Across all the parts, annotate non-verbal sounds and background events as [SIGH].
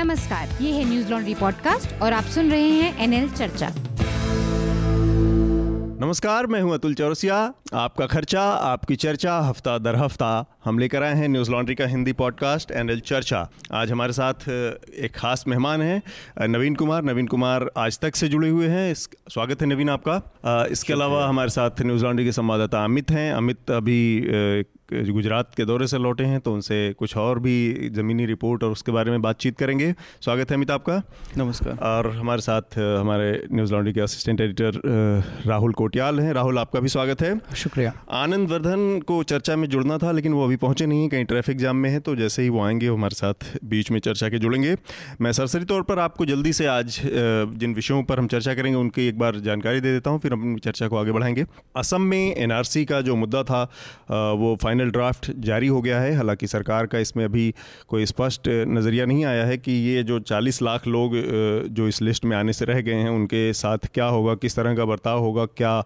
नमस्कार ये है न्यूज़ लॉन्ड्री पॉडकास्ट और आप सुन रहे हैं एनएल चर्चा। नमस्कार मैं हूँ अतुल चौरसिया। आपका खर्चा आपकी चर्चा हफ़्ता दर हफ़्ता। हम लेकर आए हैं न्यूज़ लॉन्ड्री का हिंदी पॉडकास्ट एनएल चर्चा। आज हमारे साथ एक खास मेहमान हैं नवीन कुमार। नवीन कुमार आज तक से जुड़े हुए हैं। इस, स्वागत है नवीन आपका। इसके अलावा हमारे साथ न्यूज़ लॉन्ड्री के संवाददाता अमित हैं। अमित अभी गुजरात के दौरे से लौटे हैं तो उनसे कुछ और भी ज़मीनी रिपोर्ट और उसके बारे में बातचीत करेंगे। स्वागत है अमित आपका। नमस्कार। और हमारे साथ हमारे न्यूज़ लॉन्ड्री के असिस्टेंट एडिटर राहुल कोटियाल हैं। राहुल आपका भी स्वागत है। शुक्रिया। आनंद वर्धन को चर्चा में जुड़ना था लेकिन वो अभी पहुँचे नहीं कहीं ट्रैफ़िक जाम में है तो जैसे ही वो आएँगे वो हमारे साथ बीच में चर्चा के जुड़ेंगे। मैं सरसरी तौर पर आपको जल्दी से आज जिन विषयों पर हम चर्चा करेंगे उनकी एक बार जानकारी दे देता हूँ फिर हम चर्चा को आगे बढ़ाएँगे। असम में एनआरसी का जो मुद्दा था वो फाइनल फाइनल ड्राफ्ट जारी हो गया है। हालाँकि सरकार का इसमें अभी कोई स्पष्ट नज़रिया नहीं आया है कि ये जो 40 लाख लोग जो इस लिस्ट में आने से रह गए हैं, उनके साथ क्या होगा, किस तरह का बर्ताव होगा, क्या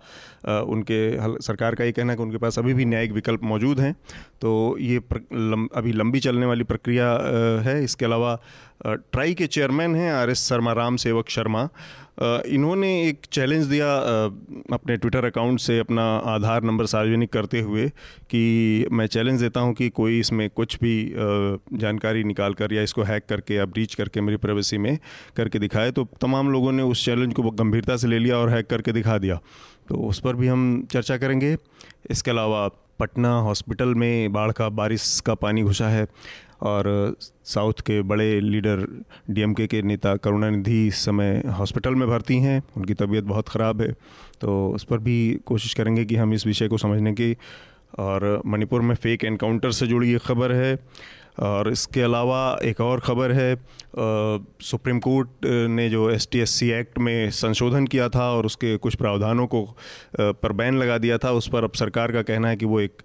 उनके सरकार का ये कहना है कि उनके पास अभी भी न्यायिक विकल्प मौजूद हैं। तो ये अभी लंबी चलने वाली प्रक्रिया है। इसके अलावा ट्राई के चेयरमैन हैं आर एस शर्मा, राम सेवक शर्मा। इन्होंने एक चैलेंज दिया अपने ट्विटर अकाउंट से अपना आधार नंबर सार्वजनिक करते हुए कि मैं चैलेंज देता हूँ कि कोई इसमें कुछ भी जानकारी निकाल कर या इसको हैक करके या ब्रीच करके मेरी प्राइवेसी में करके दिखाए तो तमाम लोगों ने उस चैलेंज को गंभीरता से ले लिया और हैक करके दिखा दिया। तो उस पर भी हम चर्चा करेंगे। इसके अलावा पटना हॉस्पिटल में बाढ़ का, बारिश का पानी घुसा है। और साउथ के बड़े लीडर डीएमके के नेता करुणानिधि इस समय हॉस्पिटल में भर्ती हैं। उनकी तबीयत बहुत ख़राब है तो उस पर भी कोशिश करेंगे कि हम इस विषय को समझने की। और मणिपुर में फेक एनकाउंटर से जुड़ी एक खबर है। और इसके अलावा एक और ख़बर है सुप्रीम कोर्ट ने जो S T S C act में संशोधन किया था और उसके कुछ प्रावधानों को पर बैन लगा दिया था, उस पर अब सरकार का कहना है कि वो एक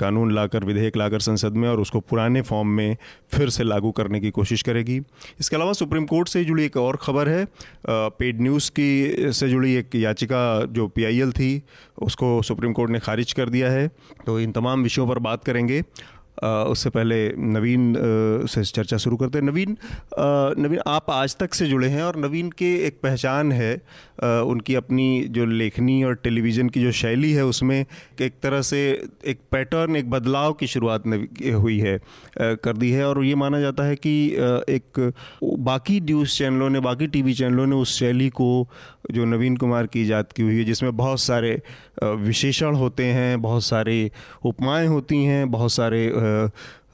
कानून लाकर, विधेयक लाकर संसद में और उसको पुराने फॉर्म में फिर से लागू करने की कोशिश करेगी। इसके अलावा सुप्रीम कोर्ट से जुड़ी एक और ख़बर है पेड न्यूज़ की से जुड़ी एक याचिका जो पीआईएल थी, उसको सुप्रीम कोर्ट ने खारिज कर दिया है। तो इन तमाम विषयों पर बात करेंगे। उससे पहले नवीन से चर्चा शुरू करते हैं। नवीन नवीन, आप आज तक से जुड़े हैं और नवीन के एक पहचान है उनकी अपनी जो लेखनी और टेलीविज़न की जो शैली है, उसमें एक तरह से एक पैटर्न, एक बदलाव की शुरुआत हुई है कर दी है। और ये माना जाता है कि एक बाकी न्यूज़ चैनलों ने, बाकी टीवी चैनलों ने उस शैली को जो नवीन कुमार की ईजाद की हुई है, जिसमें बहुत सारे विशेषण होते हैं, बहुत सारे उपमाएँ होती हैं, बहुत सारे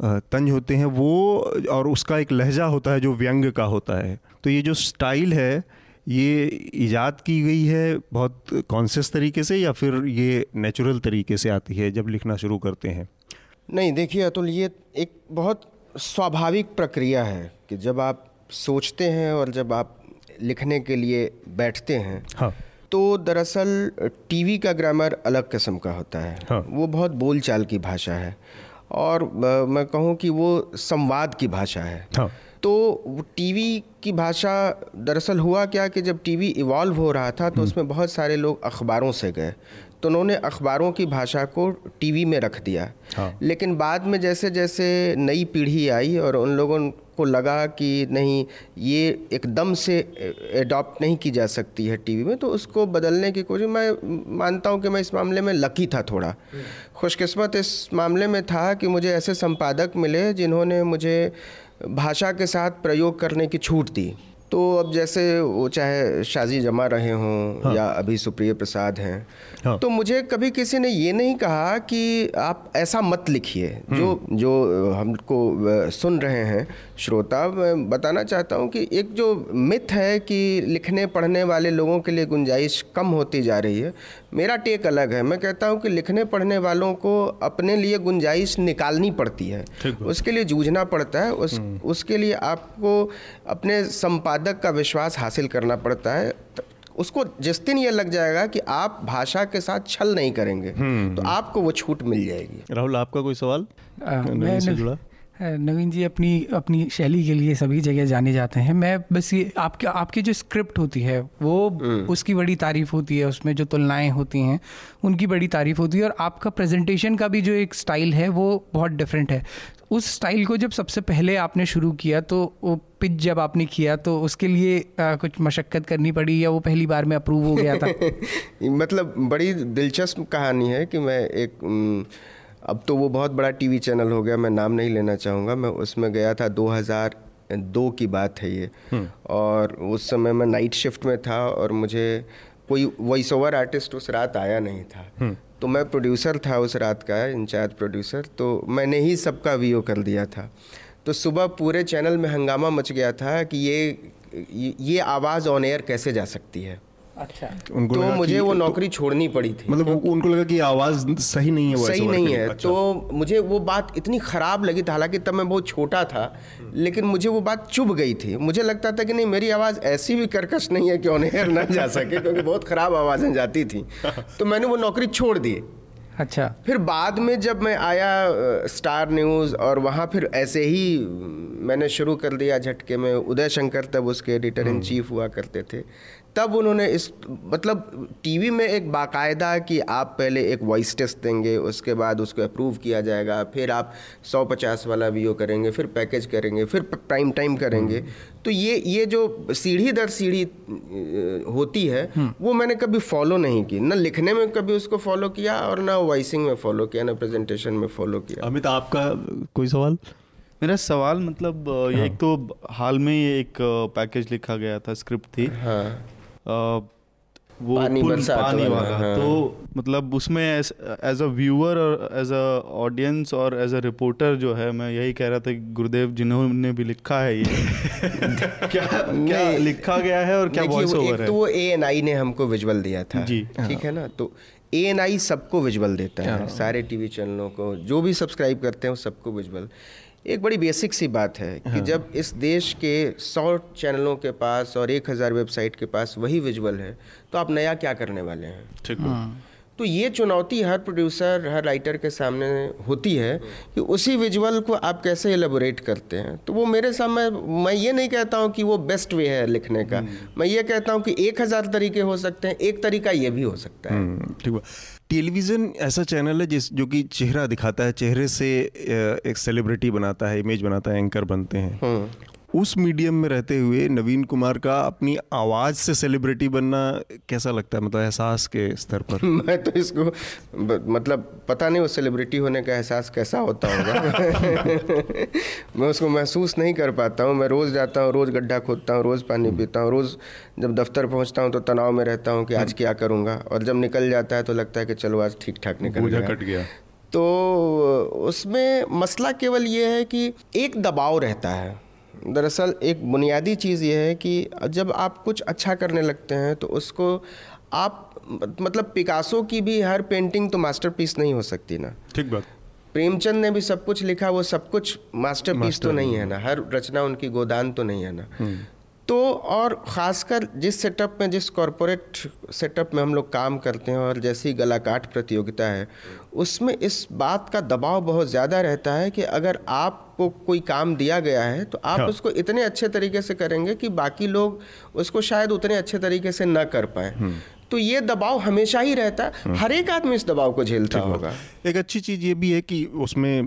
तंज होते हैं, वो और उसका एक लहजा होता है जो व्यंग का होता है। तो ये जो स्टाइल है, ये ईजाद की गई है बहुत कॉन्शियस तरीके से या फिर ये नेचुरल तरीके से आती है जब लिखना शुरू करते हैं? नहीं, देखिए अतुल, ये एक बहुत स्वाभाविक प्रक्रिया है कि जब आप सोचते हैं और जब आप लिखने के लिए बैठते हैं हाँ तो दरअसल टीवी का ग्रामर अलग किस्म का होता है हाँ। वो बहुत बोलचाल की भाषा है और मैं कहूँ कि वो संवाद की भाषा है हाँ। तो टीवी की भाषा दरअसल हुआ क्या कि जब टीवी इवॉल्व हो रहा था तो हम्म। उसमें बहुत सारे लोग अखबारों से गए तो उन्होंने अखबारों की भाषा को टीवी में रख दिया हाँ। लेकिन बाद में जैसे जैसे नई पीढ़ी आई और उन लोगों को लगा कि नहीं ये एकदम से एडॉप्ट नहीं की जा सकती है टीवी में तो उसको बदलने की कोशिश मैं मानता हूँ कि मैं इस मामले में लकी था थोड़ा हम्म। खुशकिस्मत इस मामले में था कि मुझे ऐसे संपादक मिले जिन्होंने मुझे भाषा के साथ प्रयोग करने की छूट दी तो अब जैसे वो चाहे शाजी जमा रहे हों हाँ। या अभी सुप्रिय प्रसाद हैं हाँ। तो मुझे कभी किसी ने ये नहीं कहा कि आप ऐसा मत लिखिए हम्म। जो जो हमको सुन रहे हैं श्रोता मैं बताना चाहता हूँ कि एक जो मिथ है कि लिखने पढ़ने वाले लोगों के लिए गुंजाइश कम होती जा रही है मेरा टेक अलग है मैं कहता हूँ कि लिखने पढ़ने वालों को अपने लिए गुंजाइश निकालनी पड़ती है उसके लिए जूझना पड़ता है उस हम्म। उसके लिए आपको अपने संपादक का विश्वास हासिल करना पड़ता है उसको जिस दिन ये लग जाएगा कि आप भाषा के साथ छल नहीं करेंगे तो हम्म। आपको वो छूट मिल जाएगी। राहुल आपका कोई सवाल? जुड़ा। नवीन जी अपनी अपनी शैली के लिए सभी जगह जाने जाते हैं। मैं बस ये आपके आपकी जो स्क्रिप्ट होती है वो हम्म। उसकी बड़ी तारीफ़ होती है उसमें जो तुलनाएँ होती हैं उनकी बड़ी तारीफ़ होती है और आपका प्रेजेंटेशन का भी जो एक स्टाइल है वो बहुत डिफरेंट है। उस स्टाइल को जब सबसे पहले आपने शुरू किया तो वो पिच जब आपने किया तो उसके लिए आ, कुछ मशक्क़त करनी पड़ी या वो पहली बार में अप्रूव हो गया था [LAUGHS] मतलब बड़ी दिलचस्प कहानी है कि मैं एक अब तो वो बहुत बड़ा टीवी चैनल हो गया मैं नाम नहीं लेना चाहूँगा मैं उसमें गया था 2002 की बात है ये हम्म। और उस समय मैं नाइट शिफ्ट में था और मुझे कोई वॉइस ओवर आर्टिस्ट उस रात आया नहीं था हम्म। तो मैं प्रोड्यूसर था उस रात का इंचार्ज प्रोड्यूसर तो मैंने ही सबका वीओ कर दिया था। तो सुबह पूरे चैनल में हंगामा मच गया था कि ये ये आवाज़ ऑन एयर कैसे जा सकती है। अच्छा। उनको तो मुझे वो तो नौकरी तो, छोड़नी पड़ी थी। मतलब उनको लगा कि आवाज़ सही नहीं है सही नहीं है। अच्छा। तो मुझे वो बात इतनी ख़राब लगी थी हालाँकि तब मैं बहुत छोटा था लेकिन मुझे वो बात चुभ गई थी। मुझे लगता था कि नहीं मेरी आवाज़ ऐसी भी कर्कश नहीं है कि ऑन एयर ना जा सके क्योंकि बहुत ख़राब आवाज़ें जाती थी। [LAUGHS] तो मैंने वो नौकरी छोड़ दी। अच्छा। फिर बाद में जब मैं आया स्टार न्यूज़ और वहाँ फिर ऐसे ही मैंने शुरू कर दिया झटके में। उदय शंकर तब उसके एडिटर इन चीफ हुआ करते थे। तब उन्होंने इस मतलब टीवी में एक बाकायदा कि आप पहले एक वॉइस टेस्ट देंगे उसके बाद उसको अप्रूव किया जाएगा फिर आप 150 वाला वीडियो करेंगे फिर पैकेज करेंगे फिर प्राइम टाइम करेंगे। तो ये ये जो सीढ़ी दर सीढ़ी होती है वो मैंने कभी फॉलो नहीं की। ना लिखने में कभी उसको फॉलो किया और ना वॉइसिंग में फॉलो किया ना प्रेजेंटेशन में फॉलो किया। अमित आपका कोई सवाल? मेरा सवाल मतलब हाँ। एक तो हाल में ये एक पैकेज लिखा गया था स्क्रिप्ट थी। हाँ। वो पानी, पुल, पानी वाला हाँ। तो मतलब उसमें एज अ व्यूअर और एज अ ऑडियंस और एज अ रिपोर्टर जो है मैं यही कह रहा था गुरुदेव जिन्होंने भी लिखा है ये [LAUGHS] क्या क्या लिखा गया है और क्या वॉइस ओवर है? तो वो ए एन आई ने हमको विजुअल दिया था जी। ठीक है ना? तो ए एन आई सबको विजुअल देता है हाँ। सारे टीवी चैनलों को जो भी सब्सक्राइब करते हैं वो सबको विजुअल एक बड़ी बेसिक सी बात है कि हाँ। जब इस देश के सौ चैनलों के पास और एक हज़ार वेबसाइट के पास वही विजुअल है तो आप नया क्या करने वाले हैं ठीक है हाँ। तो ये चुनौती हर प्रोड्यूसर हर राइटर के सामने होती है कि उसी विजुअल को आप कैसे एलेबोरेट करते हैं तो वो मेरे सामने मैं ये नहीं कहता हूँ कि वो बेस्ट वे है लिखने का हम्म। मैं ये कहता हूँ कि एक हज़ार तरीके हो सकते हैं एक तरीका ये भी हो सकता है हम्म, ठीक है टेलीविज़न ऐसा चैनल है जिस, जो कि चेहरा दिखाता है, चेहरे से एक सेलिब्रिटी बनाता है इमेज बनाता है एंकर बनते हैं हम्म। उस मीडियम में रहते हुए नवीन कुमार का अपनी आवाज़ से सेलिब्रिटी बनना कैसा लगता है? मतलब एहसास के स्तर पर। [LAUGHS] मैं तो इसको मतलब पता नहीं वो सेलिब्रिटी होने का एहसास कैसा होता होगा। [LAUGHS] मैं उसको महसूस नहीं कर पाता हूँ। मैं रोज़ जाता हूँ रोज़ गड्ढा खोदता हूँ रोज़ पानी हम्म। पीता हूँ रोज़ जब दफ्तर पहुँचता हूँ तो तनाव में रहता हूँ कि आज हम्म। क्या करूँगा। और जब निकल जाता है तो लगता है कि चलो आज ठीक ठाक निकल गया। कट गया। तो उसमें मसला केवल ये है कि एक दबाव रहता है। दरअसल एक बुनियादी चीज़ यह है कि जब आप कुछ अच्छा करने लगते हैं तो उसको आप मतलब पिकासो की भी हर पेंटिंग तो मास्टरपीस नहीं हो सकती ना। ठीक बात। प्रेमचंद ने भी सब कुछ लिखा वो सब कुछ मास्टरपीस मास्टर तो नहीं है ना। हर रचना उनकी गोदान तो नहीं है ना। हम्म। तो और ख़ासकर जिस सेटअप में जिस कॉरपोरेट सेटअप में हम लोग काम करते हैं और जैसी गलाकाट प्रतियोगिता है उसमें इस बात का दबाव बहुत ज़्यादा रहता है कि अगर आपको कोई काम दिया गया है तो आप हाँ। उसको इतने अच्छे तरीके से करेंगे कि बाकी लोग उसको शायद उतने अच्छे तरीके से ना कर पाए हम्म। तो ये दबाव हमेशा ही रहता है। हम्म। हर एक आदमी इस दबाव को झेलता होगा। एक अच्छी चीज़ ये भी है कि उसमें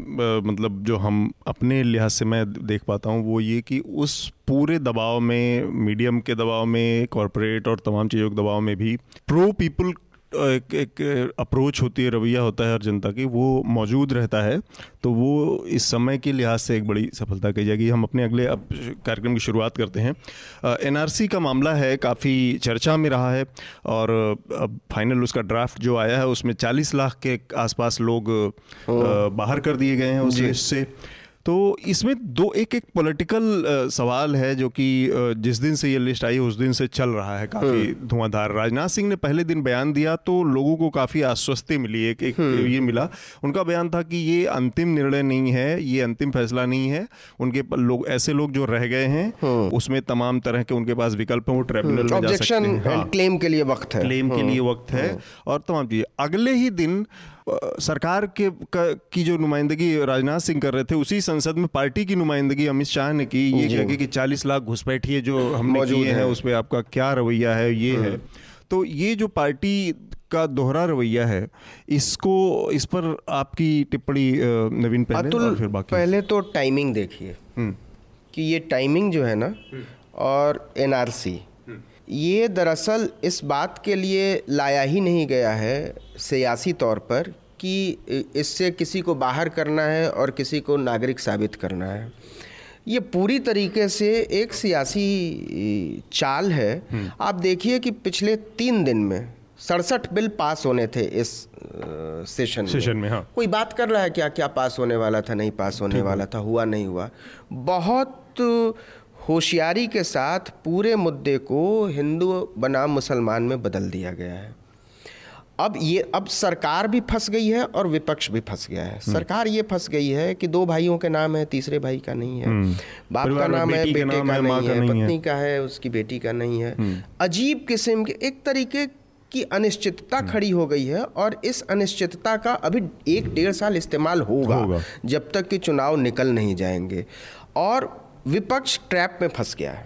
मतलब जो हम अपने लिहाज से मैं देख पाता हूँ वो ये कि उस पूरे दबाव में मीडियम के दबाव में कॉरपोरेट और तमाम चीज़ों के दबाव में भी प्रो पीपल एक एक अप्रोच होती है रवैया होता है हर जनता की वो मौजूद रहता है तो वो इस समय के लिहाज से एक बड़ी सफलता कही जाएगी। हम अपने अगले अब कार्यक्रम की शुरुआत करते हैं। एनआरसी का मामला है काफ़ी चर्चा में रहा है और अब फाइनल उसका ड्राफ्ट जो आया है उसमें 40 लाख के आसपास लोग बाहर कर दिए गए हैं उस लिस्ट से तो इसमें दो एक एक पॉलिटिकल सवाल है जो कि जिस दिन से ये लिस्ट आई उस दिन से चल रहा है काफ़ी हम्म। धुआंधार। राजनाथ सिंह ने पहले दिन बयान दिया तो लोगों को काफ़ी आश्वस्ति मिली एक एक हम्म। ये मिला। उनका बयान था कि ये अंतिम निर्णय नहीं है ये अंतिम फैसला नहीं है। उनके लोग ऐसे लोग जो रह गए हैं हम्म। उसमें तमाम तरह के उनके पास विकल्प हैं वो ट्रिब्यूनल में जा सकते हैं। क्लेम हाँ। के लिए वक्त है। क्लेम के लिए वक्त है। और तमाम चीज़ें अगले ही दिन सरकार के की जो नुमाइंदगी राजनाथ सिंह कर रहे थे उसी संसद में पार्टी की नुमाइंदगी अमित शाह ने की। ये कह के कि चालीस लाख घुसपैठिए जो हमने किए हैं उस पर आपका क्या रवैया है ये है। हम्म। तो ये जो पार्टी का दोहरा रवैया है इसको इस पर आपकी टिप्पणी नवीन पहले और फिर बाकी। पहले तो टाइमिंग देखिए। हम्म। कि ये टाइमिंग जो है ना और एनआरसी ये दरअसल इस बात के लिए लाया ही नहीं गया है सियासी तौर पर कि इससे किसी को बाहर करना है और किसी को नागरिक साबित करना है। ये पूरी तरीके से एक सियासी चाल है। हम्म। आप देखिए कि पिछले तीन दिन में सड़सठ बिल पास होने थे इस सेशन में। सेशन में हाँ। कोई बात कर रहा है क्या क्या पास होने वाला था नहीं पास होने वाला था हुआ नहीं हुआ? बहुत होशियारी के साथ पूरे मुद्दे को हिंदू बनाम मुसलमान में बदल दिया गया है। अब ये अब सरकार भी फंस गई है और विपक्ष भी फंस गया है। हम्म। सरकार ये फंस गई है कि दो भाइयों के नाम है तीसरे भाई का नहीं है। हम्म। बाप का नाम है बेटे का, का नहीं है पत्नी का है उसकी बेटी का नहीं है। हम्म। अजीब किस्म के एक तरीके की अनिश्चितता खड़ी हो गई है और इस अनिश्चितता का अभी एक डेढ़ साल इस्तेमाल होगा। जब तक कि चुनाव निकल नहीं जाएँगे। और विपक्ष ट्रैप में फंस गया है।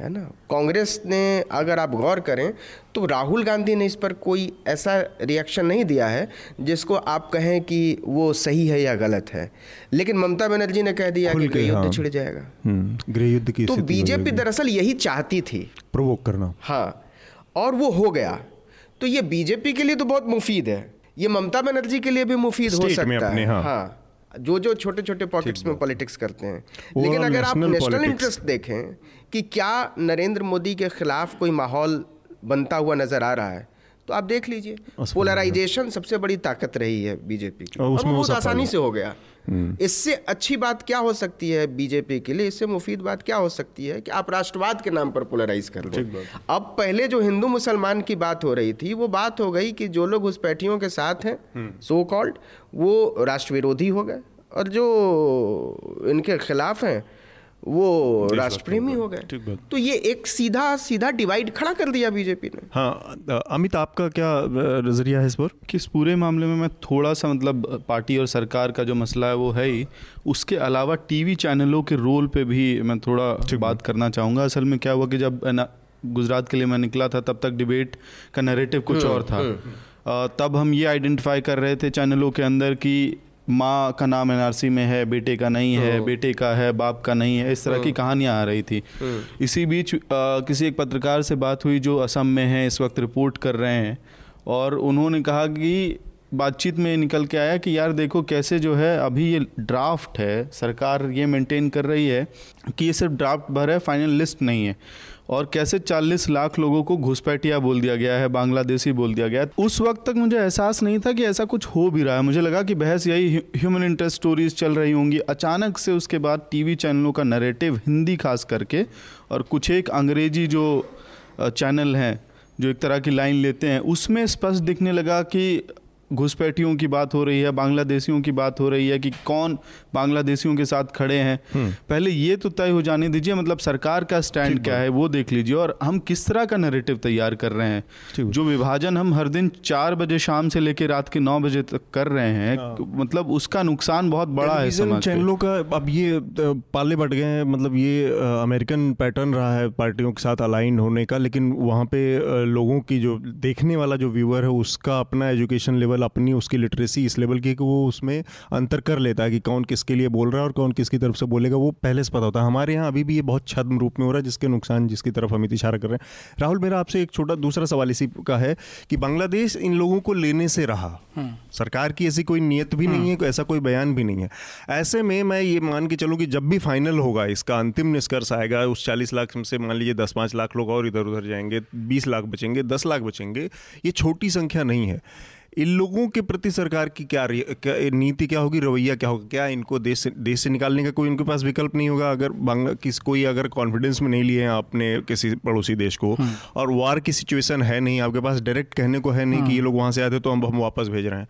है ना? कांग्रेस ने अगर आप गौर करें तो राहुल गांधी ने इस पर कोई ऐसा रिएक्शन नहीं दिया है जिसको आप कहें कि वो सही है या गलत है। लेकिन ममता बनर्जी ने कह दिया कि गृह युद्ध हाँ। छिड़ जाएगा। हम्म, गृह युद्ध की तो बीजेपी दरअसल यही चाहती थी। प्रोवोक करना। हाँ और वो हो गया। तो ये बीजेपी के लिए तो बहुत मुफीद है। ये ममता बनर्जी के लिए भी मुफीद हो सकता है। हाँ, हाँ। जो जो छोटे छोटे पॉकेट्स में पॉलिटिक्स करते हैं। लेकिन अगर आप नेशनल इंटरेस्ट देखें कि क्या नरेंद्र मोदी के खिलाफ कोई माहौल बनता हुआ नज़र आ रहा है तो आप देख लीजिए पोलराइजेशन सबसे बड़ी ताकत रही है बीजेपी की। और बहुत आसानी से हो गया। इससे अच्छी बात क्या हो सकती है बीजेपी के लिए? इससे मुफीद बात क्या हो सकती है कि आप राष्ट्रवाद के नाम पर पोलराइज कर दो अब पहले जो हिंदू मुसलमान की बात हो रही थी वो बात हो गई कि जो लोग घुसपैठियों के साथ हैं सो हम्म। कॉल्ड वो राष्ट्र विरोधी हो गए। और जो इनके खिलाफ हैं वो राष्ट्र प्रेमी हो गए। तो ये एक सीधा सीधा डिवाइड खड़ा कर दिया बीजेपी ने। हाँ अमित आपका क्या नज़रिया है इस पर? कि इस पूरे मामले में मैं थोड़ा सा मतलब पार्टी और सरकार का जो मसला है वो है ही उसके अलावा टीवी चैनलों के रोल पे भी मैं थोड़ा बात। करना चाहूँगा। असल में क्या हुआ कि जब गुजरात के लिए मैं निकला था तब तक डिबेट का नैरेटिव कुछ हम्म, और था। हम्म। तब हम ये आइडेंटिफाई कर रहे थे चैनलों के अंदर कि माँ का नाम एनआरसी में है बेटे का नहीं है। बेटे का है बाप का नहीं है इस तरह की। कहानियाँ आ रही थी। इसी बीच आ, किसी एक पत्रकार से बात हुई जो असम में है इस वक्त रिपोर्ट कर रहे हैं और उन्होंने कहा कि बातचीत में निकल के आया कि यार देखो कैसे जो है अभी ये ड्राफ्ट है सरकार ये मेंटेन कर रही है कि ये सिर्फ़ ड्राफ्ट भर है फाइनल लिस्ट नहीं है और कैसे 40 लाख लोगों को घुसपैठिया बोल दिया गया है, बांग्लादेशी बोल दिया गया है। उस वक्त तक मुझे एहसास नहीं था कि ऐसा कुछ हो भी रहा है। मुझे लगा कि बहस यही ह्यूमन इंटरेस्ट स्टोरीज चल रही होंगी। अचानक से उसके बाद टीवी चैनलों का नरेटिव हिंदी खास करके और कुछ एक अंग्रेज़ी जो चैनल हैं, जो एक तरह की लाइन लेते हैं, उसमें स्पष्ट दिखने लगा कि घुसपैठियों की बात हो रही है बांग्लादेशियों की बात हो रही है कि कौन बांग्लादेशियों के साथ खड़े हैं। हम्म। पहले ये तो तय हो जाने दीजिए मतलब सरकार का स्टैंड क्या है। वो देख लीजिए और हम किस तरह का नरेटिव तैयार कर रहे हैं। जो विभाजन हम हर दिन चार बजे शाम से लेकर रात के नौ बजे तक कर रहे हैं हाँ। मतलब उसका नुकसान बहुत बड़ा है समाज चैनलों का अब ये पाले बढ़ गए हैं मतलब ये अमेरिकन पैटर्न रहा है पार्टियों के साथ अलाइन होने का लेकिन वहाँ पे लोगों की जो देखने वाला जो व्यूअर है उसका अपना एजुकेशन लेवल लेवल अपनी उसकी लिटरेसी इस लेवल की कि वो उसमें अंतर कर लेता है कि कौन किसके लिए बोल रहा है और कौन किसकी तरफ़ से बोलेगा। वो पहले से पता होता है। हमारे यहाँ अभी भी ये बहुत छद्म रूप में हो रहा है जिसके नुकसान जिसकी तरफ़ अमित इशारा कर रहे हैं। राहुल मेरा आपसे एक छोटा दूसरा सवाल इसी का है कि बांग्लादेश इन लोगों को लेने से रहा। हम्म। सरकार की ऐसी कोई नीयत भी नहीं है हम्म। ऐसा कोई बयान भी नहीं है। ऐसे में मैं ये मान के चलूँ कि जब भी फाइनल होगा इसका अंतिम निष्कर्ष आएगा उस चालीस लाख से मान लीजिए दस पाँच लाख लोग और इधर उधर जाएँगे बीस लाख बचेंगे दस लाख बचेंगे ये छोटी संख्या नहीं है। इन लोगों के प्रति सरकार की क्या, क्या नीति क्या होगी रवैया क्या होगा क्या इनको देश से देश से निकालने का कोई इनके पास विकल्प नहीं होगा अगर बांग्ला किस कोई अगर कॉन्फिडेंस में नहीं लिए हैं आपने किसी पड़ोसी देश को हम्म। और वार की सिचुएशन है नहीं आपके पास डायरेक्ट कहने को है नहीं कि ये हाँ। लोग वहाँ से आते तो हम हम वापस भेज रहे हैं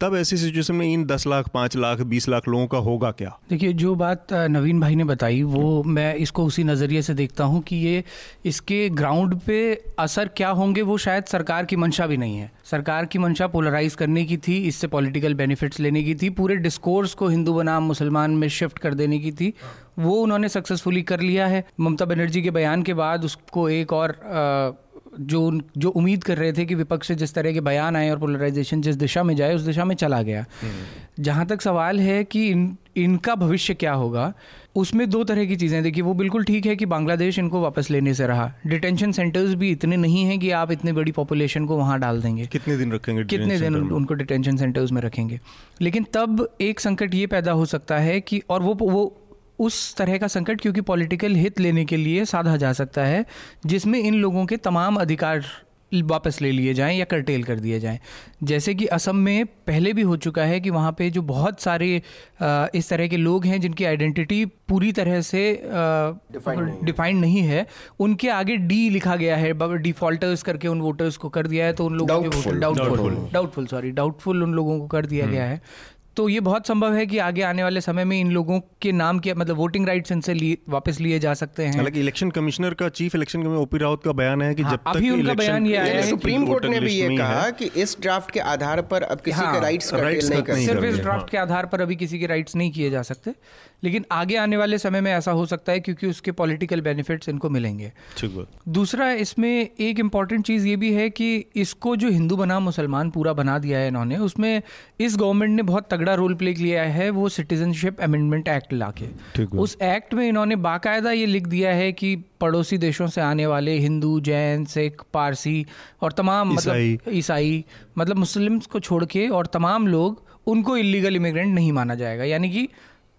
तब ऐसी सिचुएशन में इन दस लाख पाँच लाख बीस लाख लोगों का होगा क्या? देखिए जो बात नवीन भाई ने बताई वो मैं इसको उसी नज़रिए से देखता हूँ कि ये इसके ग्राउंड पे असर क्या होंगे वो शायद सरकार की मंशा भी नहीं है। सरकार की मंशा पोलराइज करने की थी इससे पॉलिटिकल बेनिफिट्स लेने की थी पूरे डिस्कोर्स को हिंदू बनाम मुसलमान में शिफ्ट कर देने की थी वो उन्होंने सक्सेसफुली कर लिया है। ममता बनर्जी के बयान के बाद उसको एक और आ, जो जो उम्मीद कर रहे थे कि विपक्ष से जिस तरह के बयान आए और पोलराइजेशन जिस दिशा में जाए उस दिशा में चला गया। जहाँ तक सवाल है कि इन इनका भविष्य क्या होगा उसमें दो तरह की चीज़ें देखिए वो बिल्कुल ठीक है कि बांग्लादेश इनको वापस लेने से रहा। डिटेंशन सेंटर्स भी इतने नहीं हैं कि आप इतनी बड़ी पॉपुलेशन को वहाँ डाल देंगे। कितने दिन रखेंगे कितने दिन उनको डिटेंशन सेंटर्स में रखेंगे। लेकिन तब एक संकट ये पैदा हो सकता है कि और वो वो उस तरह का संकट क्योंकि पॉलिटिकल हित लेने के लिए साधा जा सकता है जिसमें इन लोगों के तमाम अधिकार वापस ले लिए जाएँ या करटेल कर दिए जाएँ। जैसे कि असम में पहले भी हो चुका है कि वहाँ पे जो बहुत सारे इस तरह के लोग हैं जिनकी आइडेंटिटी पूरी तरह से डिफाइंड नहीं है। उनके आगे डी लिखा गया है डिफॉल्टर्स करके उन वोटर्स को कर दिया है तो उन लोगों के डाउटफुल डाउटफुल सॉरी डाउटफुल उन लोगों को कर दिया हम्म। गया है। तो ये बहुत संभव है कि आगे आने वाले समय में इन लोगों के नाम के मतलब वोटिंग राइट्स इनसे लिए वापस लिए जा सकते हैं। हालाँकि इलेक्शन कमिश्नर का chief election commissioner OP Rawat का बयान है कि हाँ, जब अभी तक उनका बयान ये आया है सुप्रीम कोर्ट ने भी ये कहा कि इस ड्राफ्ट के आधार पर अब किसी के राइट्स हाँ, नहीं सिर्फ़ इस ड्राफ्ट के आधार पर अभी किसी के राइट्स नहीं किए जा सकते। लेकिन आगे आने वाले समय में ऐसा हो सकता है क्योंकि उसके पॉलिटिकल बेनिफिट्स इनको मिलेंगे। दूसरा इसमें एक इंपॉर्टेंट चीज़ ये भी है कि इसको जो हिंदू बना मुसलमान पूरा बना दिया है इन्होंने उसमें इस गवर्नमेंट ने बहुत तगड़ा रोल प्ले किया है वो सिटीजनशिप अमेंडमेंट एक्ट ला के उस एक्ट में इन्होंने बाकायदा ये लिख दिया है कि पड़ोसी देशों से आने वाले हिंदू जैन सिख पारसी और तमाम मतलब ईसाई। मतलब मुस्लिम्स को छोड़ के और तमाम लोग उनको इलीगल इमिग्रेंट नहीं माना जाएगा। यानी कि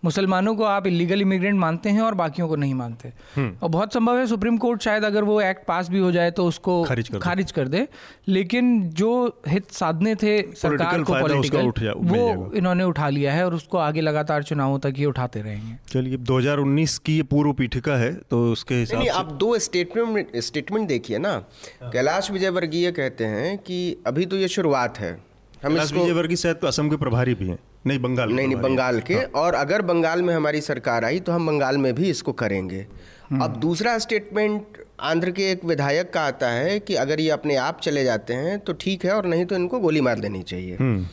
मुसलमानों को आप इलीगल इमिग्रेंट मानते हैं और बाकियों को नहीं मानते। हम्म। और बहुत संभव है सुप्रीम कोर्ट शायद अगर वो एक्ट पास भी हो जाए तो उसको खारिज कर, खारिज कर दे। लेकिन जो हित साधने थे सरकार को पॉलिटिकल वो इन्होंने उठा लिया है और उसको आगे लगातार चुनावों तक ये उठाते रहेंगे। चलिए 2019 की ये पूर्व पीठिका है तो उसके हिसाब से आप दो स्टेटमेंट स्टेटमेंट देखिए ना। कैलाश विजयवर्गीय कहते हैं कि अभी तो ये शुरुआत है। हम इसको विजयवर्गीय शायद तो असम के प्रभारी भी हैं। नहीं बंगाल नहीं नहीं बंगाल के हाँ। और अगर बंगाल में हमारी सरकार आई तो हम बंगाल में भी इसको करेंगे हम्म। अब दूसरा स्टेटमेंट आंध्र के एक विधायक का आता है कि अगर ये अपने आप चले जाते हैं तो ठीक है और नहीं तो इनको गोली मार देनी चाहिए हम्म।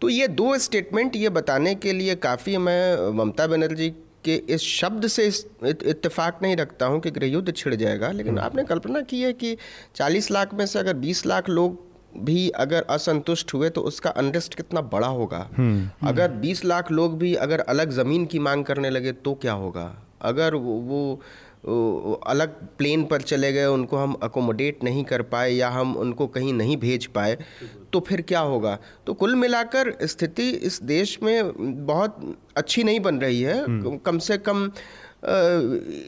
तो ये दो स्टेटमेंट ये बताने के लिए काफ़ी मैं ममता बनर्जी के इस शब्द से इत्तेफाक नहीं रखता हूँ कि गृह युद्ध छिड़ जाएगा लेकिन हम्म। आपने कल्पना की है कि 40 लाख में से अगर 20 लाख लोग भी अगर असंतुष्ट हुए तो उसका अनरेस्ट कितना बड़ा होगा। हम्म। अगर 20 लाख लोग भी अगर अलग ज़मीन की मांग करने लगे तो क्या होगा? अगर वो, वो अलग प्लेन पर चले गए उनको हम अकोमोडेट नहीं कर पाए या हम उनको कहीं नहीं भेज पाए तो फिर क्या होगा? तो कुल मिलाकर स्थिति इस देश में बहुत अच्छी नहीं बन रही है। हम्म। कम से कम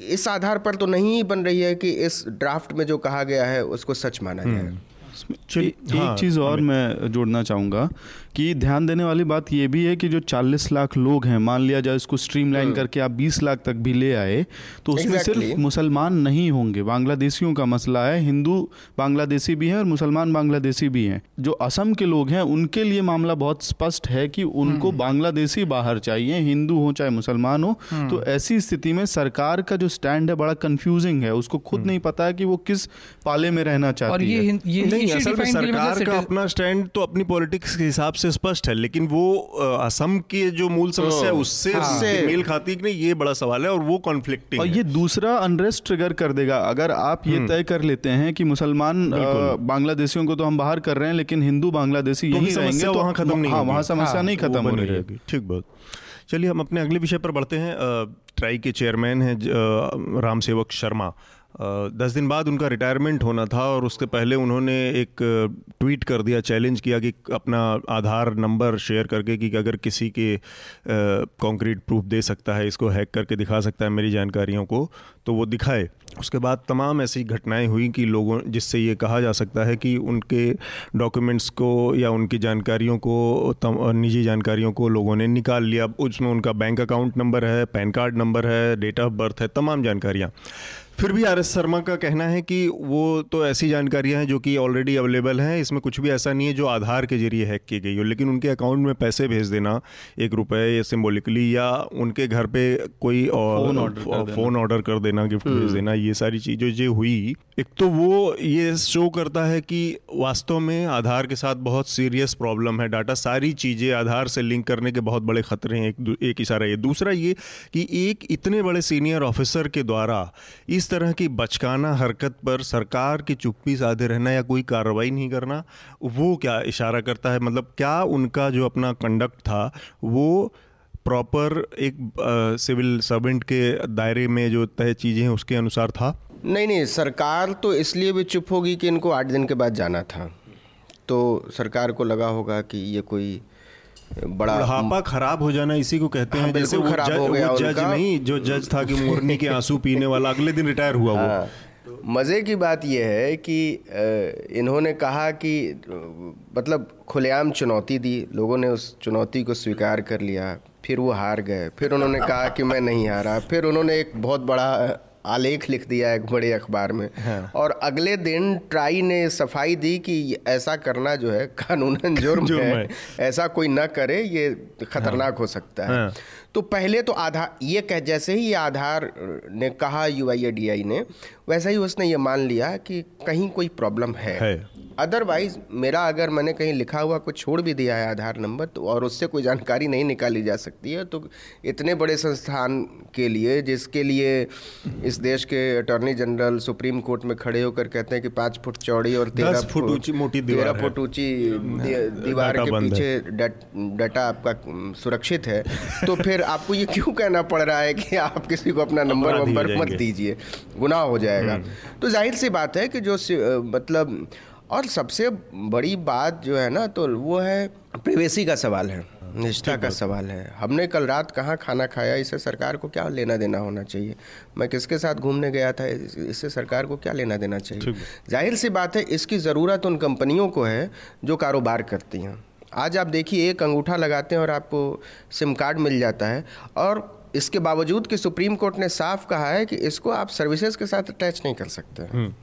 इस आधार पर तो नहीं बन रही है कि इस ड्राफ्ट में जो कहा गया है उसको सच माना जाए। हम्म। इसमें एक हाँ, चीज़ और मैं जोड़ना चाहूँगा कि ध्यान देने वाली बात ये भी है कि जो 40 लाख लोग हैं मान लिया जाए इसको स्ट्रीमलाइन हाँ। करके आप 20 लाख तक भी ले आए तो उसमें exactly. सिर्फ़ मुसलमान नहीं होंगे बांग्लादेशियों का मसला है हिंदू बांग्लादेशी भी हैं और मुसलमान बांग्लादेशी भी हैं जो असम के लोग हैं उनके लिए मामला बहुत स्पष्ट है कि उनको हम्म। बांग्लादेशी बाहर चाहिए हिंदू हो चाहे मुसलमान हो हम्म। तो ऐसी स्थिति में सरकार का जो स्टैंड है बड़ा कंफ्यूजिंग है उसको खुद हम्म। नहीं पता है कि वो किस पाले में रहना चाहती है सरकार का अपना स्टैंड तो अपनी पॉलिटिक्स के हिसाब से स्पष्ट है लेकिन वो असम की जो मूल समस्या है हाँ। उससे हाँ। मेल खाती कि नहीं ये बड़ा सवाल है और वो कॉन्फ्लिक्टिंग और ये दूसरा अनरेस्ट ट्रिगर कर देगा। अगर आप ये हम्म। तय कर लेते हैं कि मुसलमान बांग्लादेशियों को तो हम बाहर कर रहे हैं लेकिन हिंदू बांग्लादेशी तो यही रहेंगे तो वहाँ खत्म नहीं हाँ वहाँ समस्या नहीं खत्म हो रहेगी। ठीक बहुत चलिए हम अपने अगले विषय पर बढ़ते हैं। ट्राई के चेयरमैन हैं राम सेवक शर्मा। दस दिन बाद उनका रिटायरमेंट होना था और उसके पहले उन्होंने एक ट्वीट कर दिया चैलेंज किया कि अपना आधार नंबर शेयर करके कि अगर किसी के कंक्रीट प्रूफ दे सकता है, इसको हैक करके दिखा सकता है मेरी जानकारियों को तो वो दिखाए। उसके बाद तमाम ऐसी घटनाएँ हुई कि लोगों, जिससे ये कहा जा सकता है कि उनके डॉक्यूमेंट्स को या उनकी जानकारियों को निजी जानकारियों को लोगों ने निकाल लिया। उसमें उनका बैंक अकाउंट नंबर है, पैन कार्ड नंबर है डेट ऑफ़ बर्थ है, तमाम जानकारियाँ। फिर भी आर एस शर्मा का कहना है कि वो तो ऐसी जानकारियाँ हैं जो कि ऑलरेडी अवेलेबल हैं। इसमें कुछ भी ऐसा नहीं है जो आधार के ज़रिए हैक की गई हो। लेकिन उनके अकाउंट में पैसे भेज देना एक रुपए या सिम्बोलिकली या उनके घर पे कोई और फ़ोन ऑर्डर कर देना। गिफ्ट भेज हम्म। देना ये सारी चीज़ें जो हुई एक तो वो ये शो करता है कि वास्तव में आधार के साथ बहुत सीरियस प्रॉब्लम है। डाटा सारी चीज़ें आधार से लिंक करने के बहुत बड़े ख़तरे हैं एक एक इशारा ये। दूसरा ये कि एक इतने बड़े सीनियर ऑफिसर के द्वारा इस तरह की बचकाना हरकत पर सरकार की चुप्पी साधे रहना या कोई कार्रवाई नहीं करना, वो क्या इशारा करता है? मतलब क्या उनका जो अपना कंडक्ट था, वो प्रॉपर एक सिविल सर्वेंट के दायरे में जो तय चीज़ें हैं, उसके अनुसार था? नहीं नहीं, सरकार तो इसलिए भी चुप होगी कि इनको आठ दिन के बाद जाना था। तो सरकार को लगा होगा कि ये कोई बड़ा बुढ़ापा खराब हो जाना इसी को कहते हैं हाँ, जैसे वो खराब हो गया वो जज नहीं जो जज था कि मोरनी के आँसू पीने वाला अगले दिन रिटायर हुआ हाँ, वो मज़े की बात यह है कि इन्होंने कहा कि मतलब खुलेआम चुनौती दी लोगों ने उस चुनौती को स्वीकार कर लिया फिर वो हार गए फिर उन्होंने कहा कि मैं नहीं हारा फिर उन्होंने एक बहुत बड़ा आलेख लिख दिया एक बड़े अखबार में हाँ। और अगले दिन ट्राई ने सफ़ाई दी कि ऐसा करना जो है कानून [LAUGHS] जुर्म, जुर्म है, है ऐसा कोई ना करे ये खतरनाक हाँ। हो सकता है हाँ। तो पहले तो आधार ये कह जैसे ही ये आधार ने कहा यू ने वैसा ही उसने ये मान लिया कि कहीं कोई प्रॉब्लम है, है। अदरवाइज़ मेरा अगर मैंने कहीं लिखा हुआ कुछ छोड़ भी दिया है आधार नंबर तो और उससे कोई जानकारी नहीं निकाली जा सकती है तो इतने बड़े संस्थान के लिए जिसके लिए इस देश के अटॉर्नी जनरल सुप्रीम कोर्ट में खड़े होकर कहते हैं कि पाँच फुट चौड़ी और तेरह फुट ऊँची मोटी तेरह फुट ऊँची दीवार के पीछे डाटा आपका सुरक्षित है। तो फिर आपको ये क्यों कहना पड़ रहा है कि आप किसी को अपना नंबर वंबर मत दीजिए। गुनाह हो जाएगा। हम्म। तो ज़ाहिर सी बात है कि जो मतलब और सबसे बड़ी बात जो है ना तो वो है प्रिवेसी का सवाल है निष्ठा का सवाल है। हमने कल रात कहाँ खाना खाया? इससे सरकार को क्या लेना देना होना चाहिए? मैं किसके साथ घूमने गया था? इससे सरकार को क्या लेना देना चाहिए? ज़ाहिर सी बात है इसकी ज़रूरत उन कंपनियों को है जो कारोबार करती हैं। आज आप देखिए एक अंगूठा लगाते हैं और आपको सिम कार्ड मिल जाता है। और इसके बावजूद कि सुप्रीम कोर्ट ने साफ़ कहा है कि इसको आप सर्विसेज़ के साथ अटैच नहीं कर सकते। हम्म।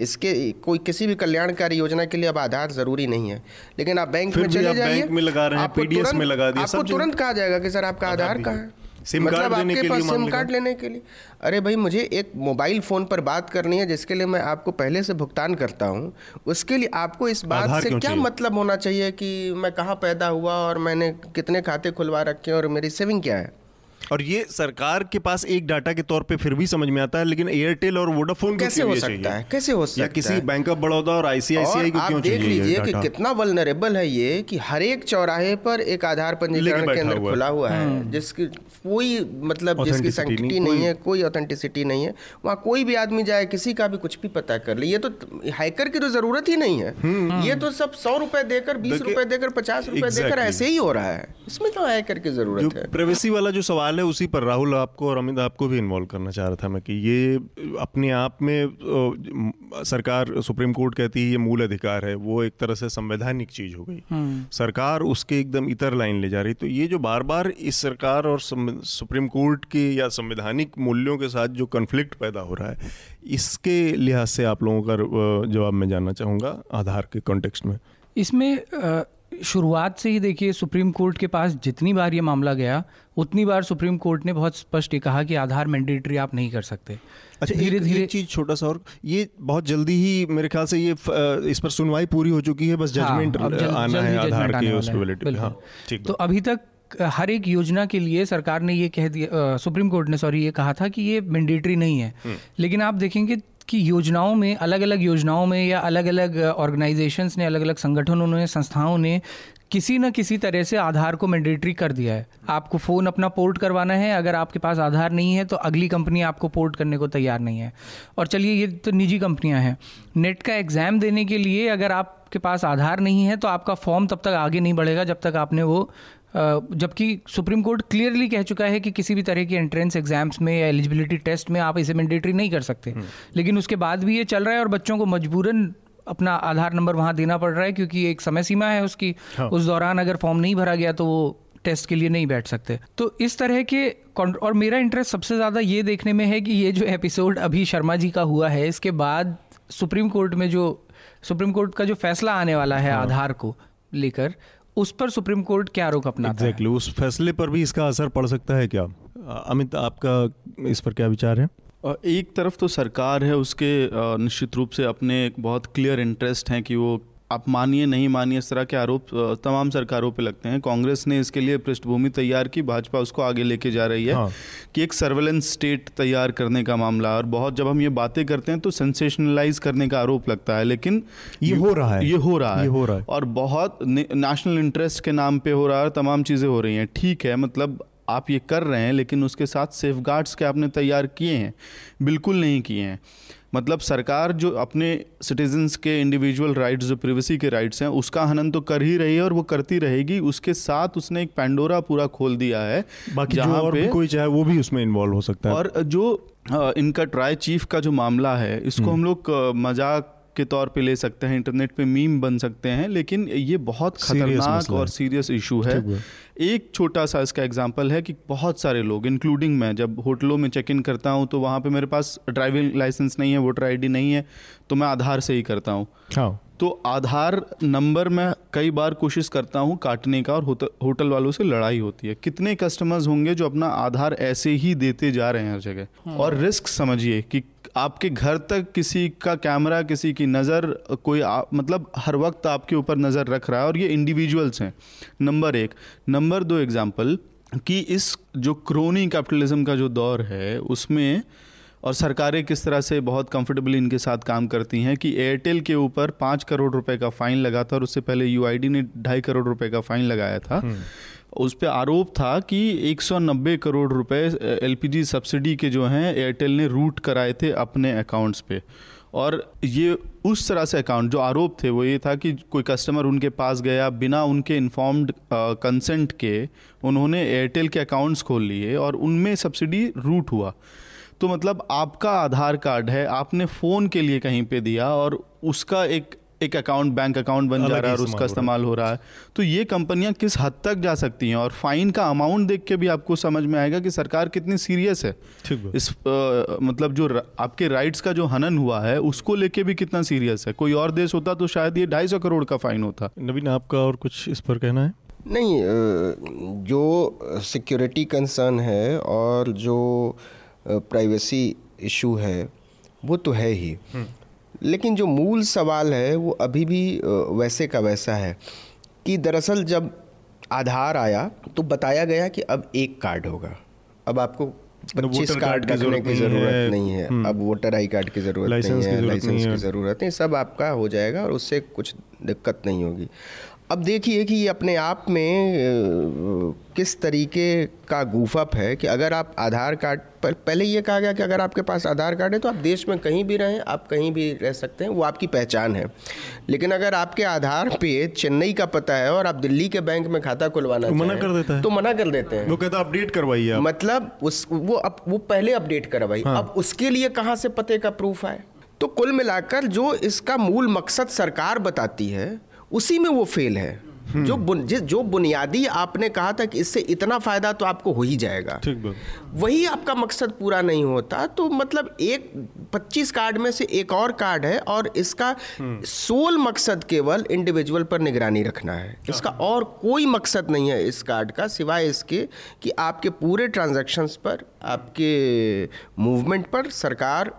इसके कोई किसी भी कल्याणकारी योजना के लिए अब आधार ज़रूरी नहीं है। लेकिन आप बैंक में चले जाइए बैंक में लगा रहे हैं पीडीएस में लगा दिया। आपको तुरंत कहा जाएगा कि सर आपका आधार कहाँ है। सिम मतलब कार्ड आपके पास सिम कार्ड लेने के लिए। अरे भाई मुझे एक मोबाइल फ़ोन पर बात करनी है जिसके लिए मैं आपको पहले से भुगतान करता हूँ। उसके लिए आपको इस बात से क्या मतलब होना चाहिए कि मैं कहाँ पैदा हुआ और मैंने कितने खाते खुलवा रखे हैं और मेरी सेविंग क्या है? और ये सरकार के पास एक डाटा के तौर पे फिर भी समझ में आता है लेकिन एयरटेल और वोडाफोन कैसे हो सकता है? कैसे हो सकता या किसी बैंक ऑफ़ बड़ौदा और आईसीआईसीआई को क्यों देख लीजिए कि कितना वलनरेबल है ये कि हर एक चौराहे पर एक आधार पंजीकरण केंद्र खुला हुआ है हम्म। जिसकी कोई मतलब जिसकी सेंटिटी नहीं है कोई ऑथेंटिसिटी नहीं है। वहाँ कोई भी आदमी जाए किसी का भी कुछ भी पता कर ले। ये तो हैकर की तो ज़रूरत ही नहीं है। हम्म। ये तो सब सौ रुपए देकर बीस रुपए देकर पचास रुपए देकर ऐसे ही हो रहा है। इसमें तो हैकर की ज़रूरत है? प्राइवेसी वाला जो सवाल है उसी पर राहुल आपको और अमित आपको भी इन्वॉल्व करना चाह रहा था मैं कि ये अपने आप में सरकार सुप्रीम कोर्ट कहती है ये मूल अधिकार है वो एक तरह से संवैधानिक चीज़ हो गई हम्म। सरकार उसके एकदम इतर लाइन ले जा रही तो ये जो बार बार इस सरकार और सुप्रीम कोर्ट के या संवैधानिक मूल्यों के साथ जो कन्फ्लिक्ट पैदा हो रहा है इसके लिहाज से आप लोगों का जवाब मैं जानना चाहूँगा आधार के कॉन्टेक्स्ट में इसमें शुरुआत से ही देखिए सुप्रीम कोर्ट के पास जितनी बार ये मामला गया उतनी बार सुप्रीम कोर्ट ने बहुत स्पष्ट ये कहा कि आधार मैंडेटरी आप नहीं कर सकते। अच्छा धीरे धीरे चीज़ छोटा सा और ये बहुत जल्दी ही मेरे ख्याल से ये इस पर सुनवाई पूरी हो चुकी है बस जजमेंट हाँ, जल, आना है आधार के हाँ, तो अभी तक हर एक योजना के लिए सरकार ने ये कह दिया सुप्रीम कोर्ट ने सॉरी ये कहा था कि ये मैंडेटरी नहीं है। हम्म। लेकिन आप देखेंगे कि योजनाओं में अलग अलग योजनाओं में या अलग अलग ऑर्गेनाइजेशंस ने अलग अलग संगठनों ने, संस्थाओं ने किसी न किसी तरह से आधार को मैंडेटरी कर दिया है। आपको फ़ोन अपना पोर्ट करवाना है, अगर आपके पास आधार नहीं है तो अगली कंपनी आपको पोर्ट करने को तैयार नहीं है। और चलिए, ये तो निजी कंपनियाँ हैं। नेट का एग्ज़ाम देने के लिए अगर आपके पास आधार नहीं है तो आपका फॉर्म तब तक आगे नहीं बढ़ेगा जब तक आपने वो जबकि सुप्रीम कोर्ट क्लियरली कह चुका है कि किसी भी तरह के एंट्रेंस एग्ज़ाम्स में या एलिजिबिलिटी टेस्ट में आप इसे मैंडेटरी नहीं कर सकते हम्म। लेकिन उसके बाद भी ये चल रहा है और बच्चों को मजबूरन अपना आधार नंबर वहाँ देना पड़ रहा है क्योंकि एक समय सीमा है उसकी हाँ। उस दौरान अगर फॉर्म नहीं भरा गया तो वो टेस्ट के लिए नहीं बैठ सकते तो इस तरह के और मेरा इंटरेस्ट सबसे ज़्यादा ये देखने में है कि ये जो एपिसोड अभी शर्मा जी का हुआ है इसके बाद सुप्रीम कोर्ट में जो सुप्रीम कोर्ट का जो फैसला आने वाला है हाँ। आधार को लेकर उस पर सुप्रीम कोर्ट क्या रोक अपना एग्जैक्टली exactly. उस फैसले पर भी इसका असर पड़ सकता है क्या अमित आपका इस पर क्या विचार है एक तरफ़ तो सरकार है उसके निश्चित रूप से अपने बहुत क्लियर इंटरेस्ट हैं कि वो आप मानिए नहीं मानिए इस तरह के आरोप तमाम सरकारों पे लगते हैं। कांग्रेस ने इसके लिए पृष्ठभूमि तैयार की भाजपा उसको आगे लेके जा रही है हाँ। कि एक सर्वेलेंस स्टेट तैयार करने का मामला और बहुत जब हम ये बातें करते हैं तो सेंसेशनलाइज करने का आरोप लगता है लेकिन ये हो रहा है। ये हो रहा है। ये हो रहा है। और बहुत नेशनल इंटरेस्ट के नाम पर हो रहा है तमाम चीज़ें हो रही हैं। ठीक है मतलब आप ये कर रहे हैं लेकिन उसके साथ सेफ़ गार्ड्स के आपने तैयार किए हैं बिल्कुल नहीं किए हैं। मतलब सरकार जो अपने सिटीजन्स के इंडिविजुअल राइट्स जो प्रिवेसी के राइट्स हैं उसका हनन तो कर ही रही है और वो करती रहेगी उसके साथ उसने एक पैंडोरा पूरा खोल दिया है बाकी जो और भी कोई चाहे वो भी उसमें इन्वॉल्व हो सकता है और जो इनका ट्राई चीफ का जो मामला है इसको हम्म। हम लोग मज़ाक के तौर पे ले सकते हैं इंटरनेट पे मीम बन सकते हैं लेकिन ये बहुत खतरनाक और सीरियस इशू है। एक छोटा सा इसका एग्जांपल है कि बहुत सारे लोग इंक्लूडिंग मैं जब होटलों में चेक इन करता हूँ तो वहाँ पे मेरे पास ड्राइविंग लाइसेंस नहीं है वोटर आईडी नहीं है तो मैं आधार से ही करता हूँ। हाँ। तो आधार नंबर मैं कई बार कोशिश करता हूँ काटने का और होटल वालों से लड़ाई होती है। कितने कस्टमर्स होंगे जो अपना आधार ऐसे ही देते जा रहे हैं हर जगह? हाँ। और रिस्क समझिए कि आपके घर तक किसी का कैमरा किसी की नज़र कोई आ, मतलब हर वक्त आपके ऊपर नज़र रख रहा है और ये इंडिविजुअल्स हैं। नंबर एक। नंबर दो एग्ज़ाम्पल कि इस जो क्रोनी कैपिटलिज्म का जो दौर है उसमें और सरकारें किस तरह से बहुत कंफर्टेबली इनके साथ काम करती हैं कि एयरटेल के ऊपर पाँच करोड़ रुपए का फ़ाइन लगा था और उससे पहले यूआईडी ने ढाई करोड़ रुपए का फ़ाइन लगाया था। हम्म। उस पर आरोप था कि 190 करोड़ रुपए एलपीजी सब्सिडी के जो हैं, एयरटेल ने रूट कराए थे अपने अकाउंट्स पे। और ये उस तरह से अकाउंट, जो आरोप थे, वो ये था कि कोई कस्टमर उनके पास गया, बिना उनके इन्फॉर्म्ड कंसेंट के उन्होंने एयरटेल के अकाउंट्स खोल लिए और उनमें सब्सिडी रूट हुआ। तो मतलब आपका आधार कार्ड है, आपने फ़ोन के लिए कहीं पे दिया और उसका एक एक अकाउंट बैंक अकाउंट बन जा रहा है और उसका इस्तेमाल हो रहा है। तो ये कंपनियाँ किस हद तक जा सकती हैं? और फाइन का अमाउंट देख के भी आपको समझ में आएगा कि सरकार कितनी सीरियस है। इस आ, मतलब जो आपके राइट्स का जो हनन हुआ है उसको लेके भी कितना सीरियस है? कोई और देश होता तो शायद ये ढाई सौ करोड़ का फाइन होता। नवीन आपका और कुछ इस पर कहना है? नहीं जो सिक्योरिटी कंसर्न है और जो प्राइवेसी इशू है वो तो है ही। हम्म। लेकिन जो मूल सवाल है वो अभी भी वैसे का वैसा है कि दरअसल जब आधार आया तो बताया गया कि अब एक कार्ड होगा। अब आपको पच्चीस कार्ड की ज़रूरत नहीं है। हम्म। अब वोटर आई कार्ड की ज़रूरत नहीं है लाइसेंस की ज़रूरत नहीं सब आपका हो जाएगा और उससे कुछ दिक्कत नहीं होगी। अब देखिए कि ये अपने आप में किस तरीके का गूफअप है कि अगर आप आधार कार्ड पर पहले ये कहा गया कि अगर आपके पास आधार कार्ड है तो आप देश में कहीं भी रहें आप कहीं भी रह सकते हैं वो आपकी पहचान है। लेकिन अगर आपके आधार पे चेन्नई का पता है और आप दिल्ली के बैंक में खाता खुलवाना तो मना कर देता है। तो मना कर देते हैं। वो कहता अपडेट करवाइए मतलब उस वो अब वो पहले अपडेट करवाई। हाँ। अब उसके लिए कहाँ से पते का प्रूफ आए? तो कुल मिलाकर जो इसका मूल मकसद सरकार बताती है उसी में वो फेल है। जो बुन, जिस जो बुनियादी आपने कहा था कि इससे इतना फ़ायदा तो आपको हो ही जाएगा। ठीक वही आपका मकसद पूरा नहीं होता तो मतलब एक 25 कार्ड में से एक और कार्ड है और इसका सोल मकसद केवल इंडिविजुअल पर निगरानी रखना है। इसका और कोई मकसद नहीं है इस कार्ड का सिवाय इसके कि आपके पूरे ट्रांजैक्शंस पर आपके मूवमेंट पर सरकार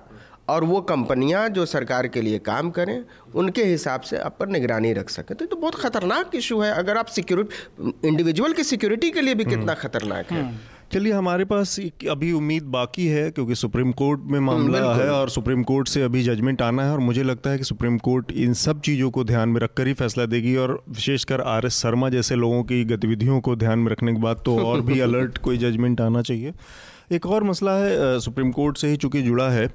और वो कंपनियाँ जो सरकार के लिए काम करें उनके हिसाब से आप पर निगरानी रख सकें। तो तो बहुत ख़तरनाक इशू है। अगर आप सिक्योरिटी इंडिविजुअल की सिक्योरिटी के लिए भी कितना हम्म। ख़तरनाक है। हम्म। चलिए हमारे पास अभी उम्मीद बाकी है क्योंकि सुप्रीम कोर्ट में मामला है और सुप्रीम कोर्ट से अभी जजमेंट आना है और मुझे लगता है कि सुप्रीम कोर्ट इन सब चीज़ों को ध्यान में रखकर ही फैसला देगी और विशेषकर आर एस शर्मा जैसे लोगों की गतिविधियों को ध्यान में रखने के बाद तो और भी [LAUGHS] अलर्ट कोई जजमेंट आना चाहिए। एक और मसला है सुप्रीम कोर्ट से ही चूँकि जुड़ा है।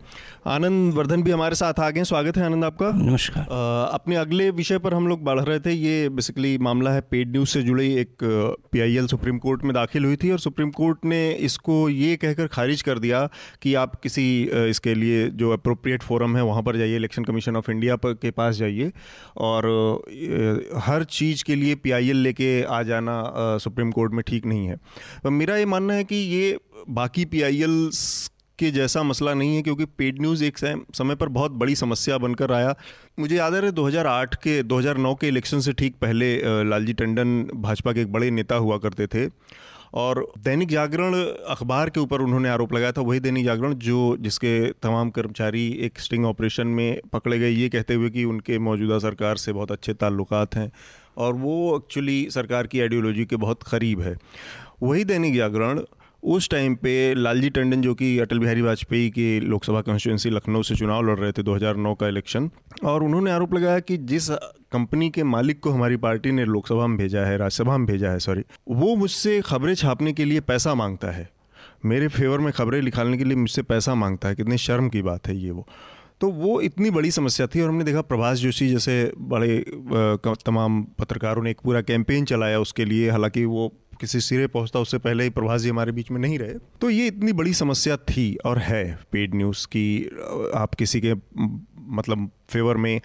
आनंद वर्धन भी हमारे साथ आ गए। स्वागत है आनंद आपका। नमस्कार। अपने अगले विषय पर हम लोग बढ़ रहे थे। ये बेसिकली मामला है पेड न्यूज़ से जुड़ी एक पीआईएल सुप्रीम कोर्ट में दाखिल हुई थी और सुप्रीम कोर्ट ने इसको ये कहकर खारिज कर दिया कि आप किसी इसके लिए जो अप्रोप्रिएट फोरम है वहाँ पर जाइए इलेक्शन कमीशन ऑफ़ इंडिया पर के पास जाइए। और हर चीज़ के लिए पीआईएल लेके आ जाना सुप्रीम कोर्ट में ठीक नहीं है। मेरा ये मानना है कि ये बाकी पी के जैसा मसला नहीं है, क्योंकि पेड न्यूज़ एक समय पर बहुत बड़ी समस्या बनकर आया। मुझे याद है 2008 के 2009 के इलेक्शन से ठीक पहले लालजी टंडन भाजपा के एक बड़े नेता हुआ करते थे। और दैनिक जागरण अखबार के ऊपर उन्होंने आरोप लगाया था, वही दैनिक जागरण जो, जिसके तमाम कर्मचारी एक स्टिंग ऑपरेशन में पकड़े गए, ये कहते हुए कि उनके मौजूदा सरकार से बहुत अच्छे ताल्लुकात हैं और वो एक्चुअली सरकार की आइडियोलॉजी के बहुत करीब है। वही दैनिक जागरण उस टाइम पे लालजी टंडन जो कि अटल बिहारी वाजपेयी की लोकसभा कॉन्स्टिट्यूंसी लखनऊ से चुनाव लड़ रहे थे 2009 का इलेक्शन और उन्होंने आरोप लगाया कि जिस कंपनी के मालिक को हमारी पार्टी ने लोकसभा में भेजा है, राज्यसभा में भेजा है सॉरी वो मुझसे खबरें छापने के लिए पैसा माँगता है। मेरे फेवर में खबरें निकालने के लिए मुझसे पैसा माँगता है। कितनी शर्म की बात है ये वो। तो वो इतनी बड़ी समस्या थी और हमने देखा प्रभाष जोशी जैसे बड़े तमाम पत्रकारों ने एक पूरा कैंपेन चलाया उसके लिए। हालाँकि वो किसी सिरे पहुँचता, उससे पहले ही प्रभास जी हमारे बीच में नहीं रहे। तो ये इतनी बड़ी समस्या थी और है पेड न्यूज़ की, आप किसी के मतलब फेवर में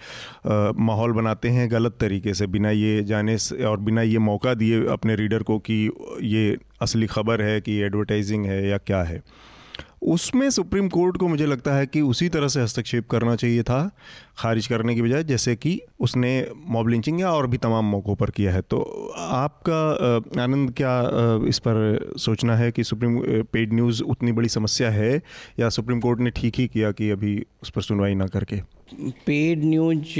माहौल बनाते हैं गलत तरीके से, बिना ये जाने से, और बिना ये मौका दिए अपने रीडर को कि ये असली खबर है, कि एडवर्टाइजिंग है या क्या है। उसमें सुप्रीम कोर्ट को मुझे लगता है कि उसी तरह से हस्तक्षेप करना चाहिए था, खारिज करने की बजाय, जैसे कि उसने मॉब लिंचिंग या और भी तमाम मौक़ों पर किया है। तो आपका आनंद, क्या इस पर सोचना है कि सुप्रीम पेड न्यूज़ उतनी बड़ी समस्या है या सुप्रीम कोर्ट ने ठीक ही किया कि अभी उस पर सुनवाई ना करके? पेड न्यूज़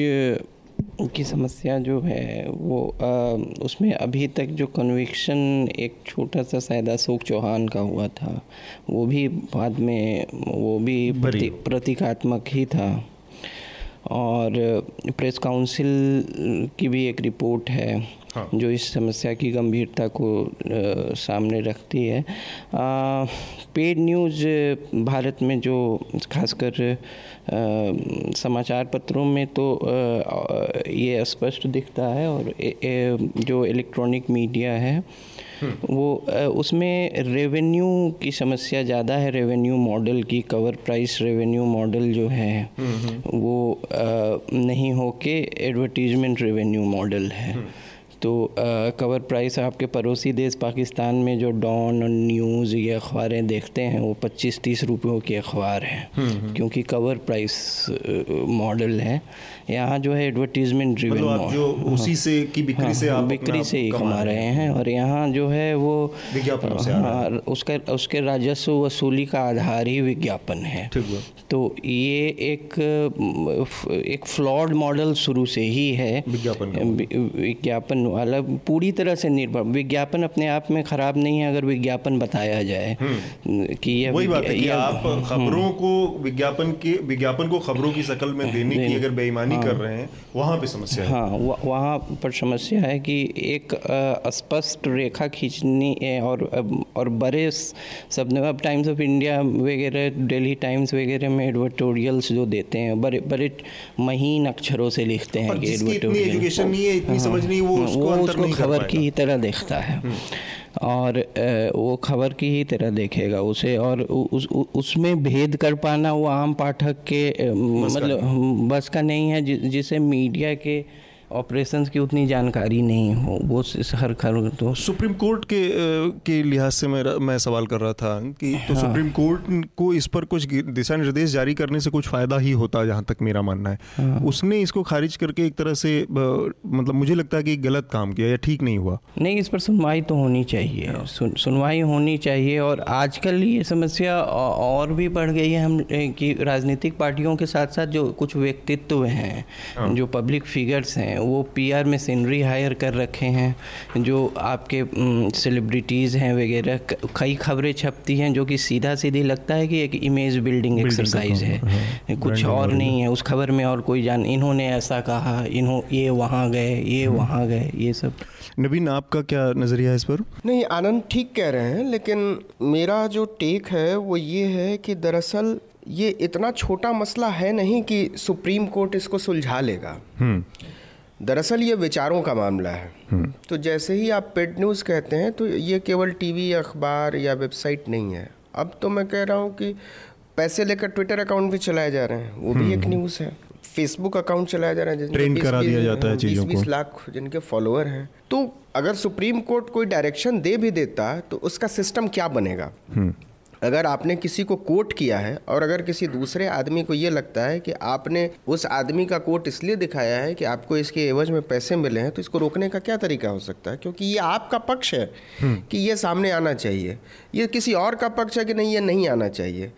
की समस्या जो है वो आ, उसमें अभी तक जो कन्विक्शन एक छोटा सा शायद अशोक चौहान का हुआ था वो भी बाद में वो भी प्रति, प्रतीकात्मक ही था। और प्रेस काउंसिल की भी एक रिपोर्ट है हाँ। जो इस समस्या की गंभीरता को आ, सामने रखती है। पेड न्यूज़ भारत में जो खासकर समाचार पत्रों में तो ये स्पष्ट दिखता है और जो इलेक्ट्रॉनिक मीडिया है हम्म। वो उसमें रेवेन्यू की समस्या ज़्यादा है रेवेन्यू मॉडल की कवर प्राइस रेवेन्यू मॉडल जो है हम्म, हम्म। वो नहीं होके एडवर्टीजमेंट रेवेन्यू मॉडल है तो कवर प्राइस आपके पड़ोसी देश पाकिस्तान में जो डॉन और न्यूज़ ये अखबारें देखते हैं वो पच्चीस तीस रुपयों के अखबार हैं। हम्म, हम्म। क्योंकि कवर प्राइस मॉडल है। यहाँ जो है एडवर्टीजमेंट ड्रिवन मतलब जो उसी से की बिक्री हाँ, से आप बिक्री से ही कमा रहे हैं। और यहाँ जो है वो विज्ञापन हाँ। उसका उसके राजस्व वसूली का आधार ही विज्ञापन है। तो ये एक एक फ्लॉड मॉडल शुरू से ही है। विज्ञापन वाला पूरी तरह से निर्भर विज्ञापन अपने आप में खराब नहीं है अगर विज्ञापन बताया जाए हम्म। कि ये वही बात है कि आप हम्म। खबरों को विज्ञापन के विज्ञापन को खबरों की शक्ल में देने की अगर बेईमानी हाँ, कर हाँ। रहे हैं वहाँ पे समस्या है हाँ वहाँ पर समस्या है कि एक स्पष्ट रेखा खींचनी है और और बड़े शब्द अब टाइम्स ऑफ़ इंडिया वगैरह डेली टाइम्स वगैरह में एडवर्टोरियल्स जो देते हैं बड़े बड़े महीन अक्षरों से लिखते हैं एडवर्टोरियल नहीं है इतनी हाँ, समझ नहीं वो उसको, वो उसको खबर की ही तरह देखता है। हम्म। और वो खबर की ही तरह देखेगा उसे। और उस उसमें भेद कर पाना वो आम पाठक के मतलब बस का नहीं है जिसे मीडिया के ऑपरेशंस की उतनी जानकारी नहीं हो वो हर खर तो सुप्रीम कोर्ट के के लिहाज से मैं मैं सवाल कर रहा था कि तो हाँ। सुप्रीम कोर्ट को इस पर कुछ दिशा निर्देश जारी करने से कुछ फ़ायदा ही होता जहाँ तक मेरा मानना है हाँ। उसने इसको खारिज करके एक तरह से मतलब मुझे लगता है कि गलत काम किया या ठीक नहीं हुआ नहीं इस पर सुनवाई तो होनी चाहिए हाँ। सुन, सुनवाई होनी चाहिए और आजकल ये समस्या और भी बढ़ गई है हम कि राजनीतिक पार्टियों के साथ साथ जो कुछ व्यक्तित्व हैं हाँ। जो पब्लिक फिगर्स हैं वो पीआर मशीनरी हायर कर रखे हैं जो आपके सेलिब्रिटीज़ हैं वगैरह कई खबरें छपती हैं जो कि सीधा सीधी लगता है कि एक इमेज बिल्डिंग एक्सरसाइज है। हाँ, कुछ और नहीं है उस खबर में और कोई जान इन्होंने ऐसा कहा इन्हों ये वहाँ गए ये हम्म। वहाँ गए ये सब। नबीन आपका क्या नज़रिया है इस पर? नहीं आनंद ठीक कह रहे हैं लेकिन मेरा जो टेक है वो ये है कि दरअसल ये इतना छोटा मसला है नहीं कि सुप्रीम कोर्ट इसको सुलझा लेगा। हम्म। दरअसल ये विचारों का मामला है। हम्म। तो जैसे ही आप पेड न्यूज़ कहते हैं तो ये केवल टीवी अखबार या वेबसाइट नहीं है। अब तो मैं कह रहा हूँ कि पैसे लेकर ट्विटर अकाउंट भी चलाए जा रहे हैं वो भी एक न्यूज़ है। फेसबुक अकाउंट चलाया जा रहा है ट्रेंड करा दिया जाता है चीज़ों को। लाख जिनके फॉलोअर हैं। तो अगर सुप्रीम कोर्ट कोई डायरेक्शन दे भी देता तो उसका सिस्टम क्या बनेगा? हम्म। अगर आपने किसी को कोट किया है और अगर किसी दूसरे आदमी को ये लगता है कि आपने उस आदमी का कोट इसलिए दिखाया है कि आपको इसके एवज में पैसे मिले हैं तो इसको रोकने का क्या तरीका हो सकता है? क्योंकि ये आपका पक्ष है हम्म। कि ये सामने आना चाहिए। ये किसी और का पक्ष है कि नहीं ये नहीं आना चाहिए।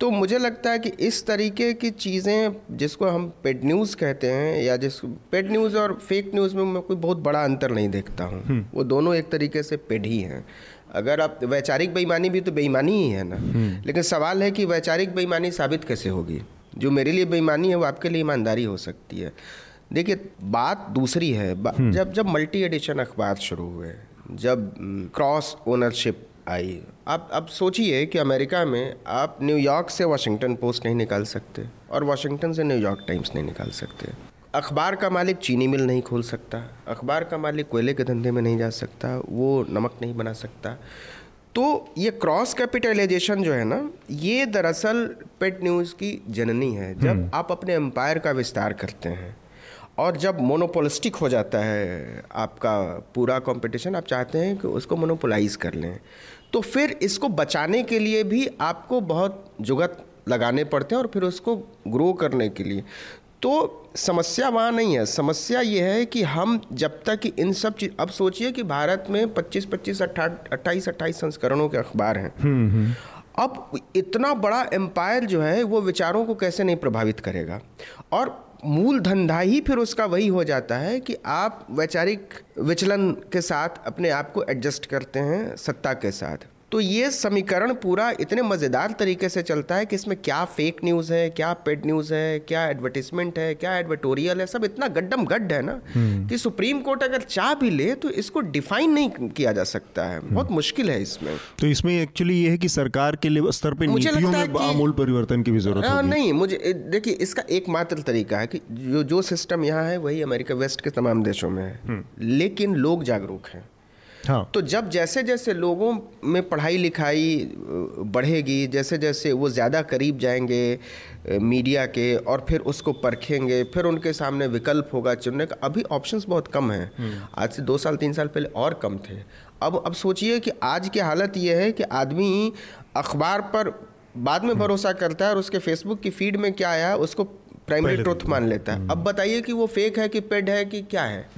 तो मुझे लगता है कि इस तरीके की चीज़ें जिसको हम पेड न्यूज़ कहते हैं या जिस पेड न्यूज़ और फेक न्यूज़ में मैं कोई बहुत बड़ा अंतर नहीं देखता हूँ। हम्म। वो दोनों एक तरीके से पेड ही हैं। अगर आप वैचारिक बेईमानी भी तो बेईमानी ही है ना हम्म। लेकिन सवाल है कि वैचारिक बेईमानी साबित कैसे होगी जो मेरे लिए बेईमानी है वो आपके लिए ईमानदारी हो सकती है देखिए बात दूसरी है बा, हम्म। जब जब मल्टी एडिशन अखबार शुरू हुए जब क्रॉस ओनरशिप आई आप अब सोचिए कि अमेरिका में आप न्यूयॉर्क से वाशिंगटन पोस्ट नहीं निकाल सकते और वाशिंगटन से न्यूयॉर्क टाइम्स नहीं निकाल सकते अखबार का मालिक चीनी मिल नहीं खोल सकता। अखबार का मालिक कोयले के धंधे में नहीं जा सकता वो नमक नहीं बना सकता। तो ये क्रॉस कैपिटलाइजेशन जो है ना ये दरअसल पेट न्यूज़ की जननी है। जब हम्म। आप अपने एम्पायर का विस्तार करते हैं और जब मोनोपोलिस्टिक हो जाता है आपका पूरा कंपटीशन आप चाहते हैं कि उसको मोनोपोलाइज कर लें तो फिर इसको बचाने के लिए भी आपको बहुत जुगत लगाने पड़ते हैं और फिर उसको ग्रो करने के लिए। तो समस्या वहाँ नहीं है। समस्या ये है कि हम जब तक इन सब चीज़ अब सोचिए कि भारत में 25 25 अट्ठाईस अट्ठाईस संस्करणों के अखबार हैं। हम्म, हम्म। अब इतना बड़ा एम्पायर जो है वो विचारों को कैसे नहीं प्रभावित करेगा? और मूल धंधा ही फिर उसका वही हो जाता है कि आप वैचारिक विचलन के साथ अपने आप को एडजस्ट करते हैं सत्ता के साथ। तो ये समीकरण पूरा इतने मज़ेदार तरीके से चलता है कि इसमें क्या फेक न्यूज़ है क्या पेड न्यूज़ है क्या एडवर्टीजमेंट है क्या एडवर्टोरियल है सब इतना गड्डम गड्ढ है ना हम्म। कि सुप्रीम कोर्ट अगर चाह भी ले तो इसको डिफाइन नहीं किया जा सकता है बहुत हम्म। मुश्किल है इसमें तो इसमें एक्चुअली ये है कि सरकार के लिए स्तर पर मुझे लगता है आमूल परिवर्तन की भी ज़रूरत है नहीं मुझे देखिए इसका एकमात्र तरीका है कि जो जो सिस्टम यहाँ है वही अमेरिका वेस्ट के तमाम देशों में है हम्म। लेकिन लोग जागरूक हैं हाँ। तो जब जैसे जैसे लोगों में पढ़ाई लिखाई बढ़ेगी जैसे जैसे वो ज़्यादा करीब जाएँगे मीडिया के और फिर उसको परखेंगे फिर उनके सामने विकल्प होगा चुनने का अभी ऑप्शंस बहुत कम हैं। हम्म। आज से दो साल तीन साल पहले और कम थे। अब अब सोचिए कि आज की हालत ये है कि आदमी अखबार पर बाद में हम्म। भरोसा करता है और उसके फेसबुक की फ़ीड में क्या आया उसको प्राइमरी ट्रुथ मान लेता है। हम्म। अब बताइए कि वो फेक है कि पेड है कि क्या है?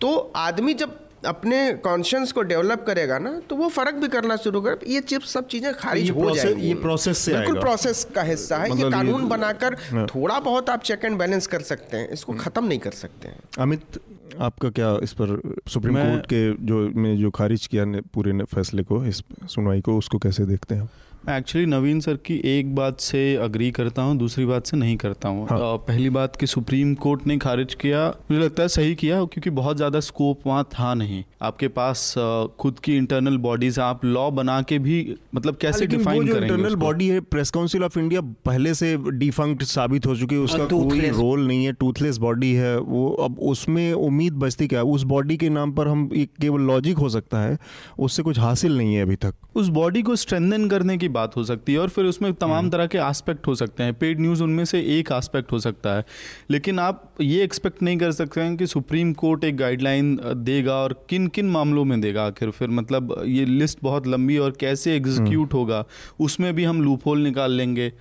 तो आदमी जब अपने कॉन्शियस को डेवलप करेगा ना तो वो फ़र्क भी करना शुरू कर ये चिप्स सब चीज़ें खारिज हो जाएँगी। ये प्रोसेस से बिल्कुल प्रोसेस का हिस्सा है। मतलब ये कानून बनाकर हाँ। थोड़ा बहुत आप चेक एंड बैलेंस कर सकते हैं इसको खत्म नहीं कर सकते हैं। अमित आपका क्या इस पर सुप्रीम कोर्ट के जो में जो खारिज किया ने, पूरे फैसले को इस सुनवाई को उसको कैसे देखते हैं मैं एक्चुअली नवीन सर की एक बात से अग्री करता हूँ दूसरी बात से नहीं करता हूँ। हाँ. पहली बात कि सुप्रीम कोर्ट ने खारिज किया मुझे लगता है सही किया क्योंकि बहुत ज़्यादा स्कोप वहाँ था नहीं। आपके पास खुद की इंटरनल बॉडीज आप लॉ बना के भी मतलब कैसे डिफाइन करेंगे इंटरनल बॉडी है प्रेस काउंसिल ऑफ़ इंडिया पहले से डिफंक्ट साबित हो चुकी है उसका कोई रोल नहीं है टूथलेस बॉडी है वो। अब उसमें उम्मीद बचती क्या है? उस बॉडी के नाम पर हम एक केवल लॉजिक हो सकता है उससे कुछ हासिल नहीं है अभी तक। उस बॉडी को स्ट्रेंथन करने की बात हो सकती है और फिर उसमें तमाम हम्म। तरह के एस्पेक्ट हो सकते हैं पेड न्यूज़ उनमें से एक एस्पेक्ट हो सकता है लेकिन आप ये एक्सपेक्ट नहीं कर सकते हैं कि सुप्रीम कोर्ट एक गाइडलाइन देगा और किन किन मामलों में देगा आखिर फिर मतलब ये लिस्ट बहुत लंबी और कैसे एग्जीक्यूट हम्म। होगा उसमें भी हम लूप होल निकाल लेंगे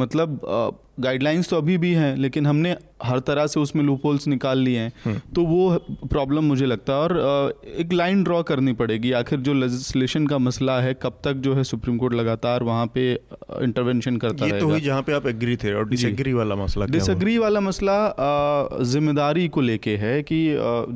मतलब गाइडलाइंस तो अभी भी हैं लेकिन हमने हर तरह से उसमें लूपहोल्स निकाल लिए हैं। हम्म। तो वो प्रॉब्लम मुझे लगता है और एक लाइन ड्रॉ करनी पड़ेगी। आखिर जो लेजिस्लेशन का मसला है कब तक जो है सुप्रीम कोर्ट लगातार वहाँ पे इंटरवेंशन करता है तो जहाँ पे आप एग्री थे और डिसएग्री वाला मसला डिसएग्री वाला मसला ज़िम्मेदारी को लेके है कि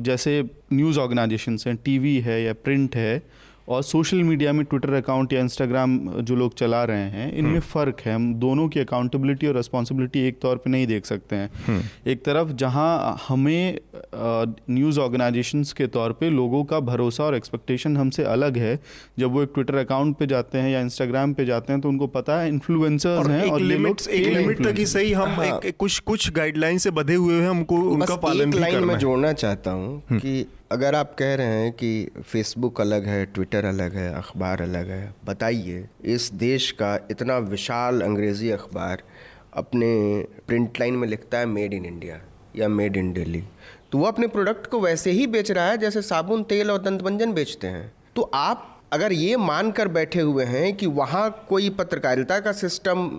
जैसे न्यूज़ ऑर्गेनाइजेशन हैं टीवी है या प्रिंट है और सोशल मीडिया में ट्विटर अकाउंट या इंस्टाग्राम जो लोग चला रहे हैं इनमें हम्म। फ़र्क है हम दोनों की अकाउंटेबिलिटी और रिस्पॉन्सिबिलिटी एक तौर पे नहीं देख सकते हैं हम्म। एक तरफ़ जहाँ हमें न्यूज़ ऑर्गेनाइजेशंस के तौर पे लोगों का भरोसा और एक्सपेक्टेशन हमसे अलग है जब वो एक ट्विटर अकाउंट पे जाते हैं या इंस्टाग्राम पे जाते हैं तो उनको पता है इन्फ्लुएंसर्स हैं और लिमिट एक लिमिट तक ही सही हम हाँ। एक, कुछ कुछ गाइडलाइन से बधे हुए हैं हमको उनका पालन भी करना मैं जोड़ना चाहता हूँ हम्म। कि अगर आप कह रहे हैं कि फेसबुक अलग है ट्विटर अलग है, अखबार अलग है, बताइए, इस देश का इतना विशाल अंग्रेज़ी अखबार अपने प्रिंट लाइन में लिखता है मेड इन इंडिया या मेड इन दिल्ली तो वो अपने प्रोडक्ट को वैसे ही बेच रहा है जैसे साबुन, तेल और दंतमंजन बेचते हैं। तो आप अगर ये मान कर बैठे हुए हैं कि वहाँ कोई पत्रकारिता का सिस्टम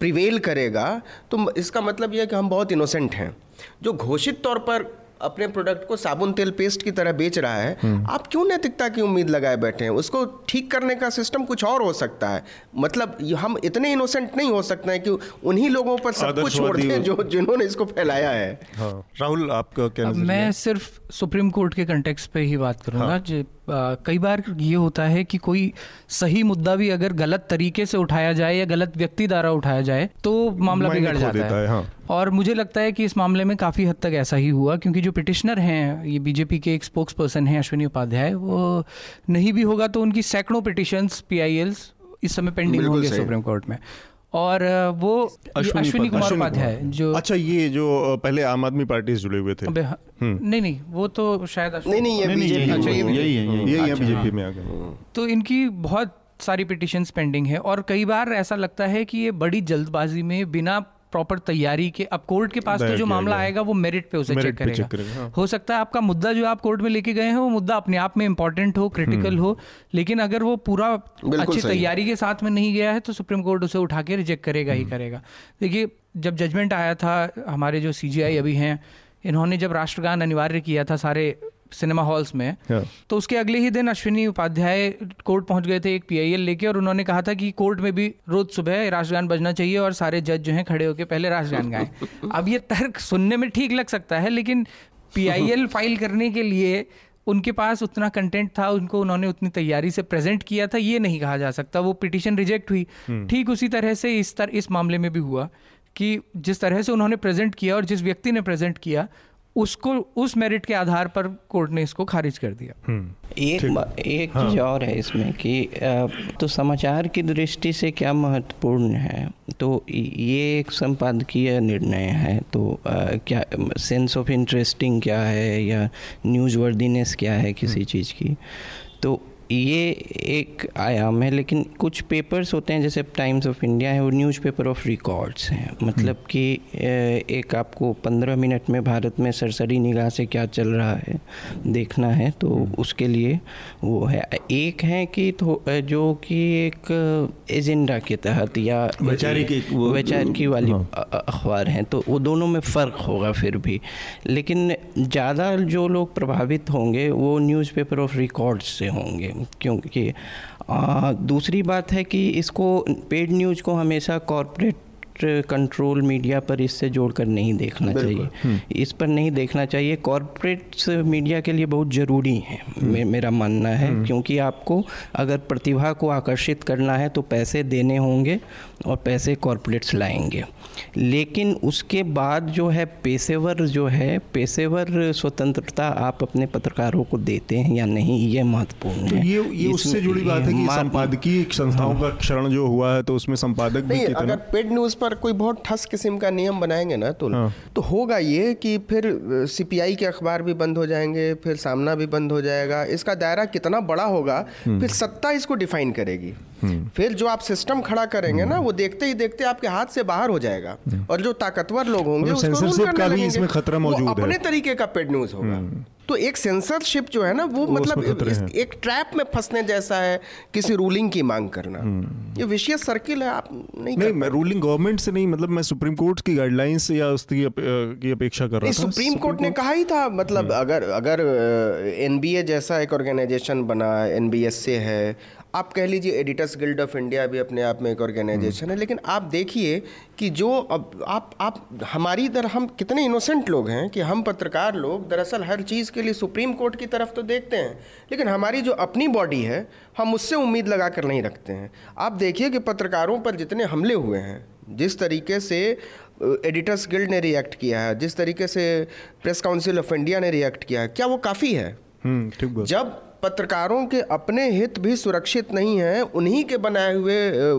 प्रिवेल करेगा तो इसका मतलब यह है कि हम बहुत इनोसेंट हैं। जो घोषित तौर पर अपने प्रोडक्ट को साबुन तेल पेस्ट की तरह बेच रहा है हम्म। आप क्यों नैतिकता की उम्मीद लगाए बैठे हैं उसको ठीक करने का सिस्टम कुछ और हो सकता है मतलब हम इतने इनोसेंट नहीं हो सकते हैं कि उन्हीं लोगों पर सब कुछ छोड़ दें जो जिन्होंने इसको फैलाया है हाँ। राहुल आपका क्या मैं सिर्फ़ सुप्रीम कोर्ट के कंटेक्स पे ही बात करूँगा हाँ। कई बार ये होता है कि कोई सही मुद्दा भी अगर गलत तरीके से उठाया जाए या गलत व्यक्ति द्वारा उठाया जाए तो मामला बिगड़ जाता है, है हाँ। और मुझे लगता है कि इस मामले में काफ़ी हद तक ऐसा ही हुआ क्योंकि जो पिटिशनर हैं ये बीजेपी के एक स्पोक्स पर्सन हैं अश्विनी उपाध्याय वो नहीं भी होगा तो उनकी सैकड़ों पिटिशंस पी इस समय पेंडिंग होंगे सुप्रीम कोर्ट में। और वो अश्विनी कुमार उपाध्याय जो अच्छा ये जो पहले आम आदमी पार्टी से जुड़े हुए थे। हम्म। नहीं नहीं वो तो शायद नहीं नहीं ये बीजेपी अच्छा यही है यही है। बीजेपी में आ गए तो इनकी बहुत सारी पिटिशन पेंडिंग है और कई बार ऐसा लगता है कि ये बड़ी जल्दबाजी में बिना प्रॉपर तैयारी के अब कोर्ट के पास तो जो मामला आएगा वो मेरिट पे उसे चेक करेगा, चेक करेगा हाँ। हो सकता है आपका मुद्दा जो आप कोर्ट में लेके गए हैं वो मुद्दा अपने आप में इंपॉर्टेंट हो क्रिटिकल हम्म। हो लेकिन अगर वो पूरा अच्छी तैयारी के साथ में नहीं गया है तो सुप्रीम कोर्ट उसे उठा के रिजेक्ट करेगा ही हम्म। करेगा देखिए जब जजमेंट आया था हमारे जो सीजीआई अभी हैं इन्होंने जब राष्ट्रगान अनिवार्य किया था सारे सिनेमा हॉल्स में yeah. तो उसके अगले ही दिन अश्विनी उपाध्याय कोर्ट पहुँच गए थे एक पीआईएल लेके और उन्होंने कहा था कि कोर्ट में भी रोज सुबह राष्ट्रगान बजना चाहिए और सारे जज जो हैं खड़े होकर पहले राष्ट्रगान गाएँ [LAUGHS] अब ये तर्क सुनने में ठीक लग सकता है लेकिन पीआईएल फ़ाइल [LAUGHS] करने के लिए उनके पास उतना कंटेंट था उनको उन्होंने उतनी तैयारी से प्रेजेंट किया था ये नहीं कहा जा सकता वो पिटिशन रिजेक्ट हुई hmm. ठीक उसी तरह से इस तर इस मामले में भी हुआ कि जिस तरह से उन्होंने प्रेजेंट किया और जिस व्यक्ति ने प्रेजेंट किया उसको उस मेरिट के आधार पर कोर्ट ने इसको खारिज कर दिया हम्म। एक एक हाँ। चीज़ और है इसमें कि तो समाचार की दृष्टि से क्या महत्वपूर्ण है तो ये एक संपादकीय निर्णय है तो आ, क्या सेंस ऑफ़ इंटरेस्टिंग क्या है या न्यूज़ वर्दीनेस क्या है किसी हम्म। चीज़ की तो ये एक आयाम है लेकिन कुछ पेपर्स होते हैं जैसे टाइम्स ऑफ़ इंडिया है वो न्यूज़पेपर ऑफ़ रिकॉर्ड्स हैं मतलब हम्म। कि एक आपको पंद्रह मिनट में भारत में सरसरी निगाह से क्या चल रहा है देखना है तो हम्म। उसके लिए वो है एक है कि तो जो कि एक एजेंडा के तहत या वैचारिक वैचारिक वाली हाँ। अखबार हैं तो वो दोनों में फ़र्क होगा फिर भी लेकिन ज़्यादा जो लोग प्रभावित होंगे वो न्यूज़पेपर ऑफ़ रिकॉर्ड्स से होंगे क्योंकि दूसरी बात है कि इसको पेड न्यूज़ को हमेशा कॉरपोरेट कंट्रोल मीडिया पर इससे जोड़कर नहीं देखना चाहिए हम्म। इस पर नहीं देखना चाहिए कॉरपोरेट मीडिया के लिए बहुत ज़रूरी है मे, मेरा मानना है हम्म। क्योंकि आपको अगर प्रतिभा को आकर्षित करना है तो पैसे देने होंगे और पैसे कॉरपोरेट्स लाएँगे लेकिन उसके बाद जो है पेशेवर जो है पेशेवर स्वतंत्रता आप अपने पत्रकारों को देते हैं या नहीं ये महत्वपूर्ण तो है ये ये उससे जुड़ी बात है कि संपादकीय संस्थाओं। का क्षरण जो हुआ है तो उसमें संपादक भी अगर पेड न्यूज़ पर कोई बहुत ठस किस्म का नियम बनाएँगे ना तो हाँ। तो होगा ये कि फिर सीपीआई के अखबार भी बंद हो जाएँगे फिर सामना भी बंद हो जाएगा इसका दायरा कितना बड़ा होगा हम्म। फिर सत्ता इसको डिफाइन करेगी। फिर जो आप सिस्टम खड़ा करेंगे ना वो देखते ही देखते आपके हाथ से बाहर हो जाएगा। हम्म। और जो ताकतवर लोग होंगे मतलब का भी इसमें खतरा मौजूद है। अपने तरीके का पेड न्यूज़ होगा। तो एक सेंसरशिप जो है ना वो, वो मतलब एक ट्रैप में फंसने जैसा है किसी रूलिंग की मांग करना। हम्म। ये विशेष सर्किल है आप नहीं नहीं मैं रूलिंग गवर्नमेंट से नहीं मतलब मैं सुप्रीम कोर्ट की गाइडलाइंस या उसकी अप, की अपेक्षा कर रहा था। सुप्रीम कोर्ट ने कहा ही था मतलब हम्म। अगर अगर एनबीए जैसा एक ऑर्गेनाइजेशन बना एनबीएस से है आप कह लीजिए एडिटर्स गिल्ड ऑफ़ इंडिया भी अपने आप में एक ऑर्गेनाइजेशन है लेकिन आप देखिए कि जो अब आप आप हमारी इधर हम कितने इनोसेंट लोग हैं कि हम पत्रकार लोग दरअसल हर चीज़ के लिए सुप्रीम कोर्ट की तरफ़ तो देखते हैं लेकिन हमारी जो अपनी बॉडी है हम उससे उम्मीद लगा कर नहीं रखते हैं। आप देखिए कि पत्रकारों पर जितने हमले हुए हैं जिस तरीके से एडिटर्स गिल्ड ने रिएक्ट किया है जिस तरीके से प्रेस काउंसिल ऑफ़ इंडिया ने रिएक्ट किया है क्या वो काफ़ी है? हम्म, जब पत्रकारों के अपने हित भी सुरक्षित नहीं हैं उन्हीं के बनाए हुए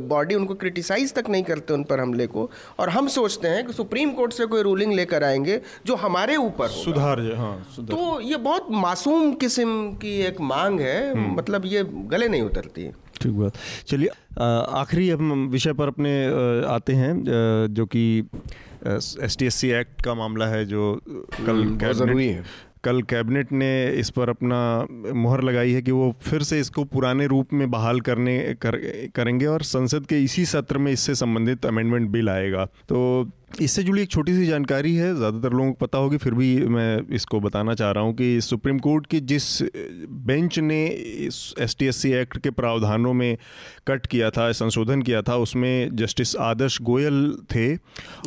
बॉडी उनको क्रिटिसाइज तक नहीं करते उन पर हमले को। और हम सोचते हैं कि सुप्रीम कोर्ट से कोई रूलिंग लेकर आएँगे जो हमारे ऊपर सुधार हाँ सुधार। तो ये बहुत मासूम किस्म की एक मांग है हम्म। मतलब ये गले नहीं उतरती। ठीक बात। चलिए आखिरी हम विषय पर अपने आते हैं जो कि S T S C act का मामला है जो कल हम्म, ज़रूरी है। कल कैबिनेट ने इस पर अपना मुहर लगाई है कि वो फिर से इसको पुराने रूप में बहाल करने कर, करेंगे और संसद के इसी सत्र में इससे संबंधित अमेंडमेंट बिल आएगा। तो इससे जुड़ी एक छोटी सी जानकारी है ज़्यादातर लोगों को पता होगी फिर भी मैं इसको बताना चाह रहा हूँ कि सुप्रीम कोर्ट की जिस बेंच ने S T S C act के प्रावधानों में कट किया था संशोधन किया था उसमें जस्टिस आदर्श गोयल थे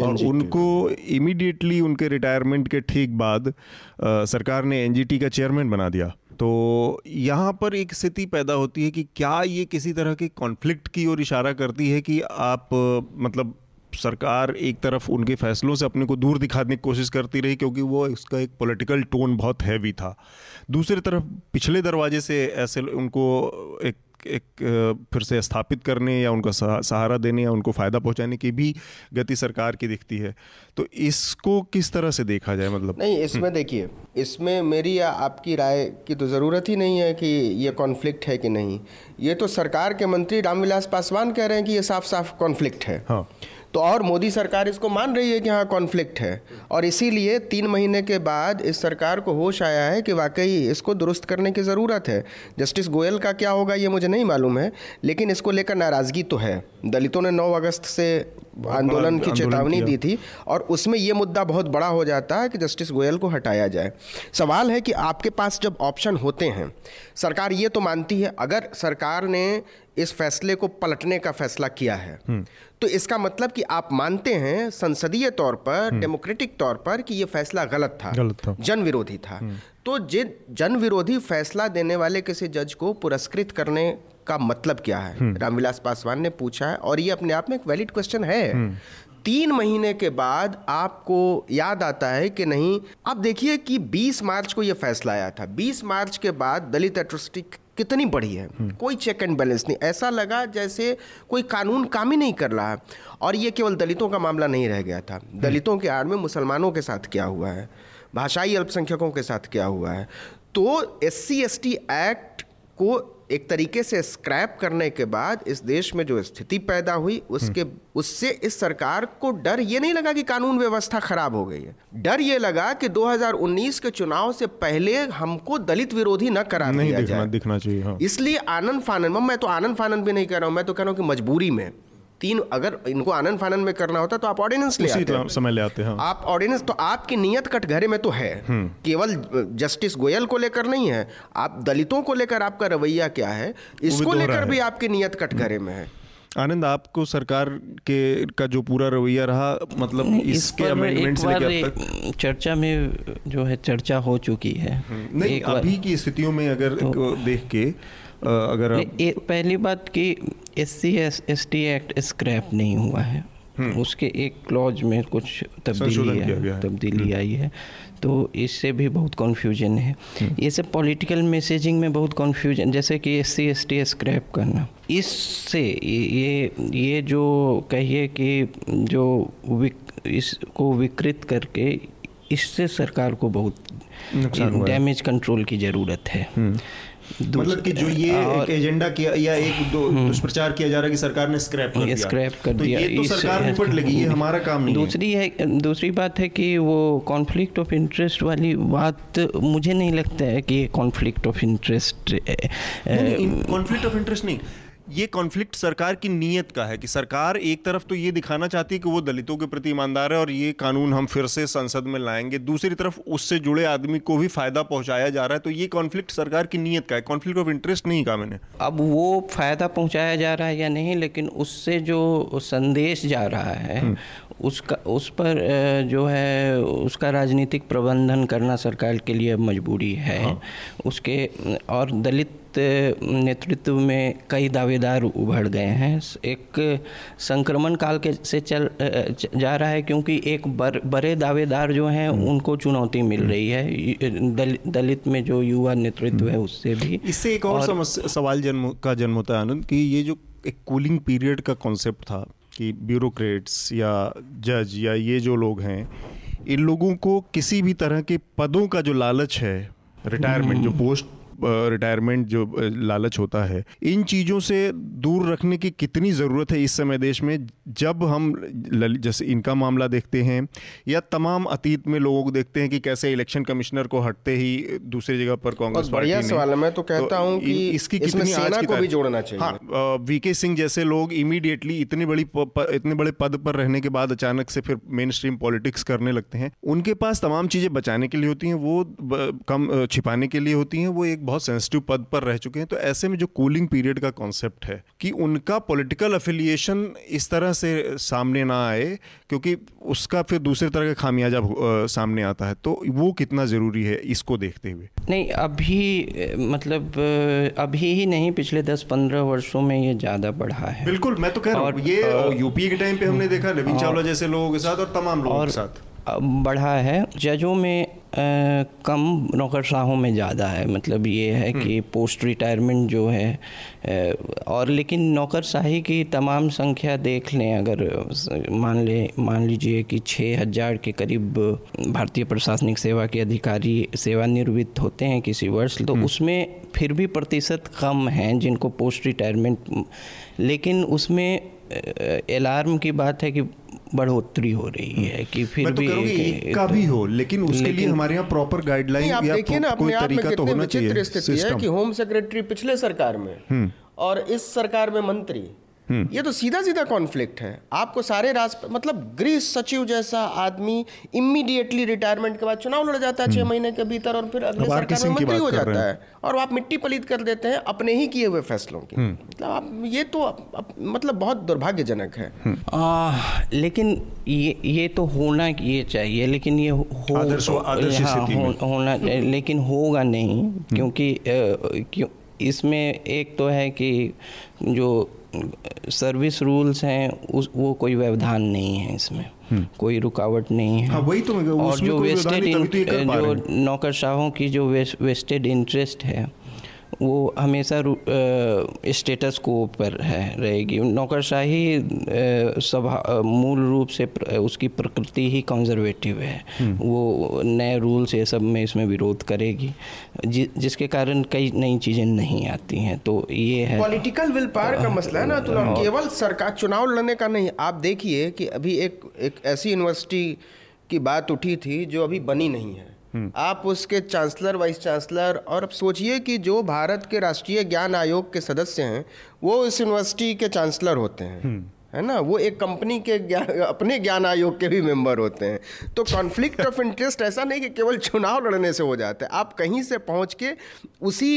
और उनको इमीडिएटली उनके रिटायरमेंट के ठीक बाद आ, सरकार ने एनजीटी का चेयरमैन बना दिया। तो यहाँ पर एक स्थिति पैदा होती है कि क्या ये किसी तरह के कॉन्फ्लिक्ट की ओर इशारा करती है कि आप मतलब सरकार एक तरफ़ उनके फैसलों से अपने को दूर दिखाने की कोशिश करती रही क्योंकि वो इसका एक पॉलिटिकल टोन बहुत हैवी था। दूसरी तरफ़ पिछले दरवाजे से ऐसे उनको एक एक फिर से स्थापित करने या उनका सहारा देने या उनको फ़ायदा पहुँचाने की भी गति सरकार की दिखती है। तो इसको किस तरह से देखा जाए मतलब? नहीं इसमें हम्म। देखिए इसमें मेरी या आपकी राय की तो ज़रूरत ही नहीं है कि ये कॉन्फ्लिक्ट है कि नहीं। ये तो सरकार के मंत्री रामविलास पासवान कह रहे हैं कि ये साफ़ साफ़ कॉन्फ्लिक्ट है। हाँ। तो और मोदी सरकार इसको मान रही है कि हाँ कॉन्फ्लिक्ट है। और इसीलिए तीन महीने के बाद इस सरकार को होश आया है कि वाकई इसको दुरुस्त करने की ज़रूरत है। जस्टिस गोयल का क्या होगा ये मुझे नहीं मालूम है लेकिन इसको लेकर नाराज़गी तो है। दलितों ने 9 अगस्त से आंदोलन की चेतावनी दी थी और उसमें ये मुद्दा बहुत बड़ा हो जाता है कि जस्टिस गोयल को हटाया जाए। सवाल है कि आपके पास जब ऑप्शन होते हैं सरकार ये तो मानती है अगर सरकार ने इस फैसले को पलटने का फैसला किया है। हम्म। तो इसका मतलब कि आप मानते हैं संसदीय तौर पर डेमोक्रेटिक हम्म। तौर पर कि यह फैसला गलत था गलत था। जन विरोधी था। हम्म। तो जिन जन विरोधी फैसला देने वाले किसी जज को पुरस्कृत करने का मतलब क्या है? रामविलास पासवान ने पूछा है और ये अपने आप में एक वैलिड क्वेश्चन है। तीन महीने के बाद आपको याद आता है कि नहीं? अब देखिए कि 20 मार्च को यह फैसला आया था। 20 मार्च के बाद दलित एट्रोसिटी कितनी बढ़ी है। हम्म। कोई चेक एंड बैलेंस नहीं। ऐसा लगा जैसे कोई कानून काम ही नहीं कर रहा। है और ये केवल दलितों का मामला नहीं रह गया था। हम्म। दलितों के आड़ में मुसलमानों के साथ क्या हुआ है? भाषाई अल्पसंख्यकों के साथ क्या हुआ है? तो एस सी एक्ट को एक तरीके से स्क्रैप करने के बाद इस देश में जो स्थिति पैदा हुई उसके उससे इस सरकार को डर ये नहीं लगा कि कानून व्यवस्था खराब हो गई है। डर ये लगा कि 2019 के चुनाव से पहले हमको दलित विरोधी न करा नहीं दिया दिखना, जाए। दिखना चाहिए हाँ। इसलिए आनंद फानन मैं तो आनंद फानन भी नहीं कह रहा हूँ मैं तो कह रहा हूँ कि मजबूरी में। तीन अगर इनको आनंद फानन में करना होता तो आप ऑर्डिनेंस ले आते समय ले आते हैं आप ऑर्डिनेंस तो आपकी नियत कटघरे में तो है। हम्म। केवल जस्टिस गोयल को लेकर नहीं है आप दलितों को लेकर आपका रवैया क्या है इसको लेकर भी आपकी नियत कटघरे में है। आनंद आपको सरकार के का जो पूरा रवैया रहा मतलब इसके अमेंडमेंट से लेकर चर्चा में जो है चर्चा हो चुकी है। नहीं अभी की स्थितियों में अगर तो, देख के अगर पहली बात कि S C S S T act scrap नहीं हुआ है। हम्म। उसके एक क्लॉज में कुछ तब्दीली है तब्दीली हम्म। आई है। तो इससे भी बहुत कन्फ्यूज़न है। हम्म। ये सब पॉलिटिकल मैसेजिंग में बहुत कन्फ्यूज़न जैसे कि S C S T scrap करना। इससे ये ये जो कहिए कि जो विक, इसको विकृत करके इससे सरकार को बहुत डैमेज कंट्रोल की ज़रूरत है। मतलब कि जो ये एक एजेंडा किया या एक दो हम्म। दुष्प्रचार किया जा रहा है कि सरकार ने स्क्रैप कर दिया। स्क्रैप कर तो दिया। ये तो सरकार ऊपर लगी ये हमारा काम नहीं दूसरी है दूसरी बात है कि वो कॉन्फ्लिक्ट ऑफ़ इंटरेस्ट वाली बात मुझे नहीं लगता है कि ये conflict of interest conflict of interest नहीं। ये कॉन्फ्लिक्ट सरकार की नीयत का है कि सरकार एक तरफ़ तो ये दिखाना चाहती है कि वो दलितों के प्रति ईमानदार है और ये कानून हम फिर से संसद में लाएँगे। दूसरी तरफ़ उससे जुड़े आदमी को भी फ़ायदा पहुँचाया जा रहा है तो ये कॉन्फ्लिक्ट सरकार की नीयत का है। कॉन्फ्लिक्ट ऑफ़ इंटरेस्ट नहीं कहा मैंने। अब वो फ़ायदा पहुँचाया जा रहा है या नहीं लेकिन उससे जो संदेश जा रहा है हम्म। उसका उस पर जो है उसका राजनीतिक प्रबंधन करना सरकार के लिए मजबूरी है हाँ। उसके और दलित नेतृत्व में कई दावेदार उभर गए हैं एक संक्रमण काल के से चल जा रहा है क्योंकि एक बर, बड़े दावेदार जो हैं हम्म। उनको चुनौती मिल रही है दल, दलित में जो युवा नेतृत्व है हम्म। उससे भी इससे एक और, और सवाल जन्म का जन्म होता है आनंद कि ये जो एक कूलिंग पीरियड का कॉन्सेप्ट था कि ब्यूरोक्रेट्स या जज या ये जो लोग हैं इन लोगों को किसी भी तरह के पदों का जो लालच है रिटायरमेंट जो पोस्ट हम्म। रिटायरमेंट जो लालच होता है इन चीज़ों से दूर रखने की कितनी ज़रूरत है इस समय देश में? जब हम जैसे इनका मामला देखते हैं या तमाम अतीत में लोगों को देखते हैं कि कैसे इलेक्शन कमिश्नर को हटते ही दूसरी जगह पर कांग्रेस बढ़िया सवाल है। मैं तो कहता तो हूँ कि इसकी कितनी की को भी जोड़ना चाहिए। हाँ वीके सिंह जैसे लोग इमीडिएटली इतनी बड़ी इतने बड़े पद पर रहने के बाद अचानक से फिर मेन स्ट्रीम पॉलिटिक्स करने लगते हैं। उनके पास तमाम चीज़ें बचाने के लिए होती हैं वो कम छिपाने के लिए होती हैं वो एक बहुत सेंसिटिव पद पर रह चुके हैं तो ऐसे में जो कूलिंग पीरियड का कॉन्सेप्ट है कि उनका पॉलिटिकल अफिलिएशन इस तरह से सामने ना आए क्योंकि उसका फिर दूसरे तरह का खामियाजा सामने आता है तो वो कितना ज़रूरी है इसको देखते हुए? नहीं अभी मतलब अभी ही नहीं पिछले दस पंद्रह वर्षों में ये ज़्यादा बढ़ा है। बिल्कुल मैं तो कह रहा हूँ ये यूपीए के टाइम पे हमने देखा नवीन चावला जैसे लोगों के साथ और तमाम लोगों के साथ। बढ़ा है जजों में आ, कम नौकरशाहों में ज़्यादा है मतलब ये है हम्म। कि पोस्ट रिटायरमेंट जो है आ, और लेकिन नौकरशाही की तमाम संख्या देख लें अगर मान ले मान लीजिए कि छः हज़ार के करीब भारतीय प्रशासनिक सेवा के अधिकारी सेवानिवृत्त होते हैं किसी वर्ष तो हम्म। उसमें फिर भी प्रतिशत कम हैं जिनको पोस्ट रिटायरमेंट लेकिन उसमें अलार्म की बात है कि बढ़ोतरी हो रही है कि फिर तो भी एक का भी हो लेकिन उसके लेकिन, लिए हमारे यहाँ प्रॉपर गाइडलाइन या ना कोई तरीका तो होना चाहिए स्थिति है कि होम सेक्रेटरी पिछले सरकार में हम्म। और इस सरकार में मंत्री हम्म। ये तो सीधा सीधा कॉन्फ्लिक्ट है। आपको सारे राज मतलब गृह सचिव जैसा आदमी इमीडिएटली रिटायरमेंट के बाद चुनाव लड़ जाता है छह हम्म। महीने के भीतर और फिर अगले सरकार में मंत्री हो जाता है। और आप मिट्टी पलीत कर देते हैं अपने ही किए हुए फैसलों की। हम्म। मतलब आप ये तो मतलब बहुत दुर्भाग्यजनक है। आ, लेकिन ये ये तो होना ये चाहिए लेकिन ये हो, आदर्श, आदर्श हाँ, हो, होना लेकिन होगा नहीं क्योंकि क्यों इसमें एक तो है कि जो सर्विस रूल्स हैं उस वो कोई व्यवधान नहीं है इसमें। हम्म। कोई रुकावट नहीं है। हाँ, वही तो और जो वेस्टेड जो नौकरशाहों की जो वेस्टेड इंटरेस्ट है वो हमेशा स्टेटस को पर है रहेगी नौकरशाही सभा मूल रूप से प्र, उसकी प्रकृति ही कंजर्वेटिव है हम्म। वो नए रूल्स ये सब में इसमें विरोध करेगी जि, जिसके कारण कई नई चीज़ें नहीं आती हैं तो ये है पॉलिटिकल विल पावर का मसला है ना तो। केवल सरकार चुनाव लड़ने का नहीं आप देखिए कि अभी एक एक ऐसी यूनिवर्सिटी की बात उठी थी जो अभी बनी नहीं है। आप उसके चांसलर वाइस चांसलर और अब सोचिए कि जो भारत के राष्ट्रीय ज्ञान आयोग के सदस्य हैं वो इस यूनिवर्सिटी के चांसलर होते हैं। हम्म। है ना? वो एक कंपनी के ज्ञान अपने ज्ञान आयोग के भी मेंबर होते हैं। तो कॉन्फ्लिक्ट ऑफ़ इंटरेस्ट ऐसा नहीं कि केवल चुनाव लड़ने से हो जाता है। आप कहीं से पहुँच के उसी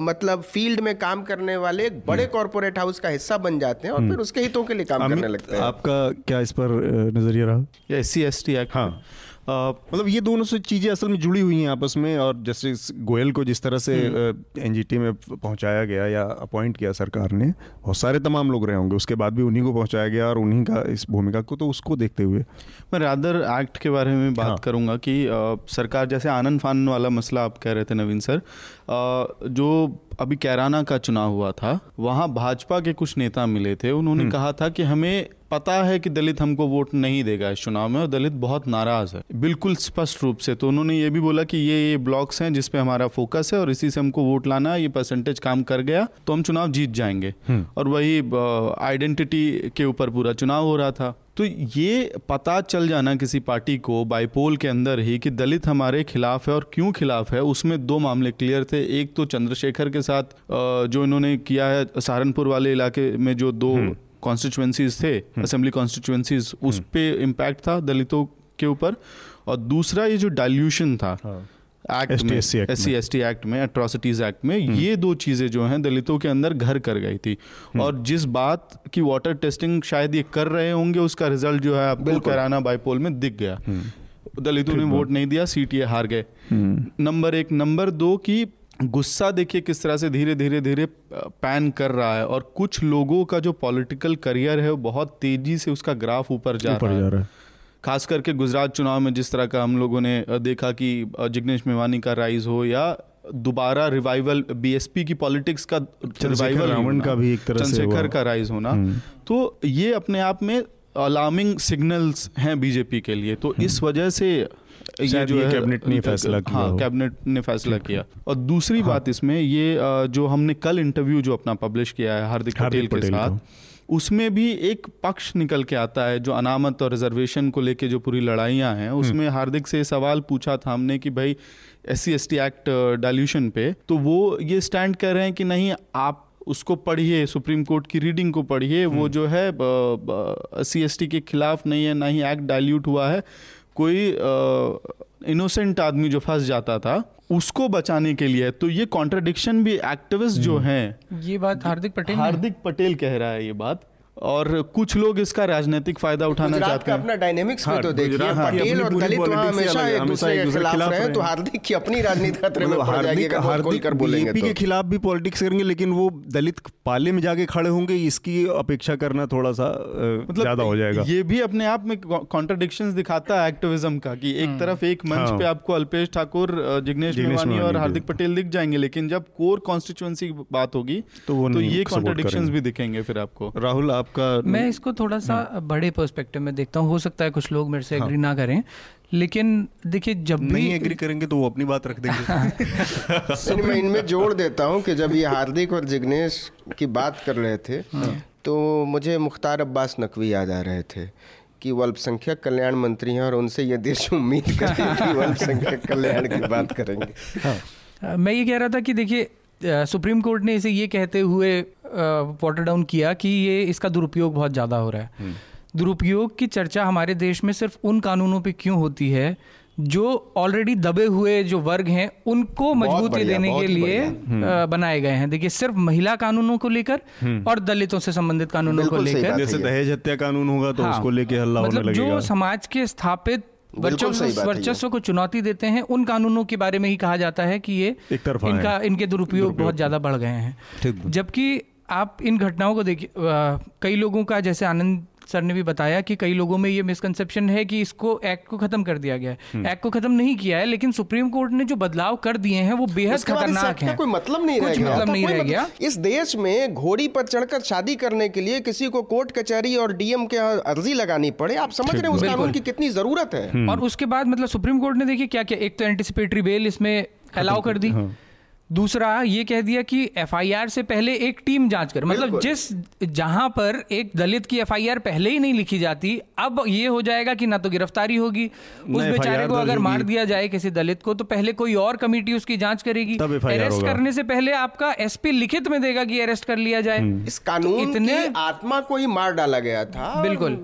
मतलब फ़ील्ड में काम करने वाले एक बड़े कॉरपोरेट हम्म। हाउस का हिस्सा बन जाते हैं और फिर उसके हितों के लिए काम करने लगते हैं। आपका क्या इस पर नज़रिया रहा? S C S T act हाँ। मतलब ये दोनों से चीज़ें असल में जुड़ी हुई हैं आपस में और जस्टिस गोयल को जिस तरह से एनजीटी हम्म। में पहुँचाया गया या अपॉइंट किया सरकार ने बहुत सारे तमाम लोग रहे होंगे उसके बाद भी उन्हीं को पहुँचाया गया और उन्हीं का इस भूमिका को तो उसको देखते हुए मैं रादर एक्ट के बारे में बात हाँ। करूँगा कि आ, सरकार जैसे आनंद फानन वाला मसला आप कह रहे थे नवीन सर जो अभी कैराना का चुनाव हुआ था वहाँ भाजपा के कुछ नेता मिले थे। उन्होंने हम्म। कहा था कि हमें पता है कि दलित हमको वोट नहीं देगा इस चुनाव में और दलित बहुत नाराज़ है। बिल्कुल स्पष्ट रूप से। तो उन्होंने ये भी बोला कि ये ये ब्लॉक्स हैं जिसपे हमारा फोकस है और इसी से हमको वोट लाना है ये परसेंटेज काम कर गया तो हम चुनाव जीत जाएँगे। हम्म। और वही आइडेंटिटी के ऊपर पूरा चुनाव हो रहा था। तो ये पता चल जाना किसी पार्टी को बाईपोल के अंदर ही कि दलित हमारे खिलाफ है और क्यों खिलाफ है उसमें दो मामले क्लियर थे एक तो चंद्रशेखर के साथ जो इन्होंने किया है सहारनपुर वाले इलाके में जो दो कॉन्स्टिट्युएंसीज हम्म। थे असेंबली हम्म। कॉन्स्टिट्युएंसीज उस हम्म। पर इम्पैक्ट था दलितों के ऊपर और दूसरा ये जो डाइल्यूशन था हाँ। एक्ट में S C S T act में। अट्रॉसिटीज एक्ट में हम्म। ये दो चीज़ें जो हैं दलितों के अंदर घर कर गई थी। हम्म। और जिस बात की वाटर टेस्टिंग शायद ये कर रहे होंगे उसका रिज़ल्ट जो है आपको कराना बाईपोल में दिख गया। हम्म। दलितों ने वोट नहीं दिया सीट ये हार गए। नंबर एक। नंबर दो की गुस्सा देखिए किस तरह से धीरे धीरे धीरे पैन कर रहा है। और कुछ लोगों का जो पॉलिटिकल करियर है वो बहुत तेज़ी से उसका ग्राफ ऊपर जा, जा रहा है। खास करके गुजरात चुनाव में जिस तरह का हम लोगों ने देखा कि जिग्नेश मेवानी का राइज हो या दोबारा रिवाइवल बीएसपी की पॉलिटिक्स का रिवाइवल रावण का भी एक तरह से चंद्रशेखर का राइज होना हम्म। तो ये अपने आप में अलार्मिंग सिग्नल्स हैं बीजेपी के लिए तो इस हम्म। वजह से ये जो कैबिनेट ने फैसला किया हाँ कैबिनेट ने फैसला किया और दूसरी हाँ। बात इसमें ये जो हमने कल इंटरव्यू जो अपना पब्लिश किया है हार्दिक पटेल के साथ उसमें भी एक पक्ष निकल के आता है जो अनामत और रिजर्वेशन को लेके जो पूरी लड़ाइयाँ हैं हम्म। उसमें हार्दिक से सवाल पूछा था हमने कि भाई S C S T act dilution पे तो वो ये स्टैंड कर रहे हैं कि नहीं आप उसको पढ़िए सुप्रीम कोर्ट की रीडिंग को पढ़िए वो हम्म। जो है सी एस टी के खिलाफ नहीं है ना ही एक्ट डाइल्यूट हुआ है कोई इनोसेंट आदमी जो फंस जाता था उसको बचाने के लिए तो ये कॉन्ट्राडिक्शन भी एक्टिविस्ट जो हम्म। हैं ये बात हार्दिक पटेल हार्दिक पटेल कह रहा है ये बात और कुछ लोग इसका राजनीतिक फ़ायदा उठाना चाहते हैं। अपना डायनेमिक्स हाँ, तो देखिए पटेल और दलित वहाँ हमेशा एक दूसरे के खिलाफ रहे तो हार्दिक की अपनी राजनीति खतरे में पड़ जाएगी अगर हार्दिक कर बोलेंगे तो। के खिलाफ भी पॉलिटिक्स करेंगे लेकिन वो दलित पाले में जाके खड़े होंगे इसकी अपेक्षा करना थोड़ा सा मतलब ज़्यादा हो जाएगा। ये भी अपने आप में कॉन्ट्रडिक्शंस दिखाता है एक्टिविज्म का कि एक हम्म। तरफ़ एक मंच हाँ। पे आपको अल्पेश ठाकुर जिग्नेश मेवानी और हार्दिक पटेल दिख जाएँगे लेकिन जब कोर कॉन्स्टिट्यूएंसी बात होगी तो, तो ये कॉन्ट्रडिक्शंस भी दिखेंगे फिर आपको। राहुल आपका मैं इसको थोड़ा सा हाँ। बड़े पर्सपेक्टिव में देखता हूँ हो सकता है कुछ लोग मेरे से एग्री हाँ। ना करें लेकिन देखिए जब भी नहीं एग्री करेंगे तो वो अपनी बात रख देंगे [LAUGHS] मैं इनमें जोड़ देता हूँ कि जब ये हार्दिक और जिग्नेश की बात कर रहे थे हाँ। तो मुझे मुख्तार अब्बास नकवी याद आ रहे थे कि वो अल्पसंख्यक कल्याण मंत्री हैं और उनसे ये देश उम्मीद करें कि अल्पसंख्यक कल्याण की बात करेंगे हाँ। मैं ये कह रहा था कि देखिए सुप्रीम कोर्ट ने इसे ये कहते हुए वाटर डाउन किया कि ये इसका दुरुपयोग बहुत ज़्यादा हो रहा है। हम्म। दुरुपयोग की चर्चा हमारे देश में सिर्फ़ उन कानूनों पे क्यों होती है जो ऑलरेडी दबे हुए जो वर्ग हैं उनको मजबूती देने के लिए हम्म। बनाए गए हैं। देखिए सिर्फ़ महिला कानूनों को लेकर हम्म। और दलितों से संबंधित कानूनों को लेकर। जैसे दहेज हत्या कानून होगा तो हाँ, उसको लेके हल्ला मतलब होने लगेगा। जो समाज के स्थापित वर्चस्व को चुनौती देते हैं। उन कानूनों के बारे में ही कहा जाता है कि ये एक इनका इनके दुरुपयोग बहुत ज़्यादा बढ़ गए हैं। जबकि आप इन घटनाओं को देखिए कई लोगों का जैसे आनंद सर ने भी बताया कि कई लोगों में ये मिसकंसेप्शन है कि इसको एक्ट को खत्म कर दिया गया है। एक्ट हम्म। को खत्म नहीं किया है लेकिन सुप्रीम कोर्ट ने जो बदलाव कर दिए हैं वो बेहद खतरनाक है। कोई मतलब नहीं रह गया। मतलब नहीं रह गया। इस देश में घोड़ी पर चढ़कर शादी करने के लिए किसी को कोर्ट कचहरी और डीएम के अर्जी लगानी पड़े। आप समझ रहे हैं उस कानून की कितनी ज़रूरत है। हम्म। और उसके बाद मतलब सुप्रीम कोर्ट ने देखिए क्या क्या एक तो एंटिसिपेटरी बेल इसमें अलाउ कर दी। हाँ। दूसरा ये कह दिया कि एफआईआर से पहले एक टीम जाँच कर मतलब जिस जहाँ पर एक दलित की एफआईआर पहले ही नहीं लिखी जाती अब ये हो जाएगा कि ना तो गिरफ्तारी होगी उस बेचारे को अगर मार दिया जाए किसी दलित को तो पहले कोई और कमेटी उसकी जाँच करेगी। अरेस्ट करने से पहले आपका एसपी लिखित में देगा कि अरेस्ट कर लिया जाए। हम्म। इस कानून इतने आत्मा को ही मार डाला गया था। बिल्कुल।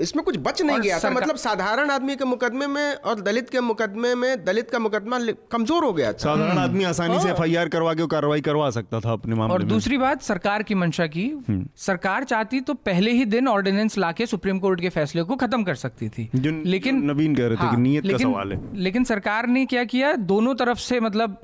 इसमें कुछ बच नहीं गया था। मतलब साधारण आदमी के मुकदमे में और दलित के मुकदमे में दलित का मुकदमा कमज़ोर हो गया था। साधारण आदमी आसानी से एफआईआर करवा के कार्रवाई करवा सकता था अपने मामले और दूसरी बात सरकार की मंशा की हम्म। सरकार चाहती तो पहले ही दिन ऑर्डिनेंस लाके सुप्रीम कोर्ट के फैसले को खत्म कर सकती थी। लेकिन नवीन कह रहे थे कि हाँ, नियत का सवाल है। लेकिन सरकार ने क्या किया? दोनों तरफ़ से मतलब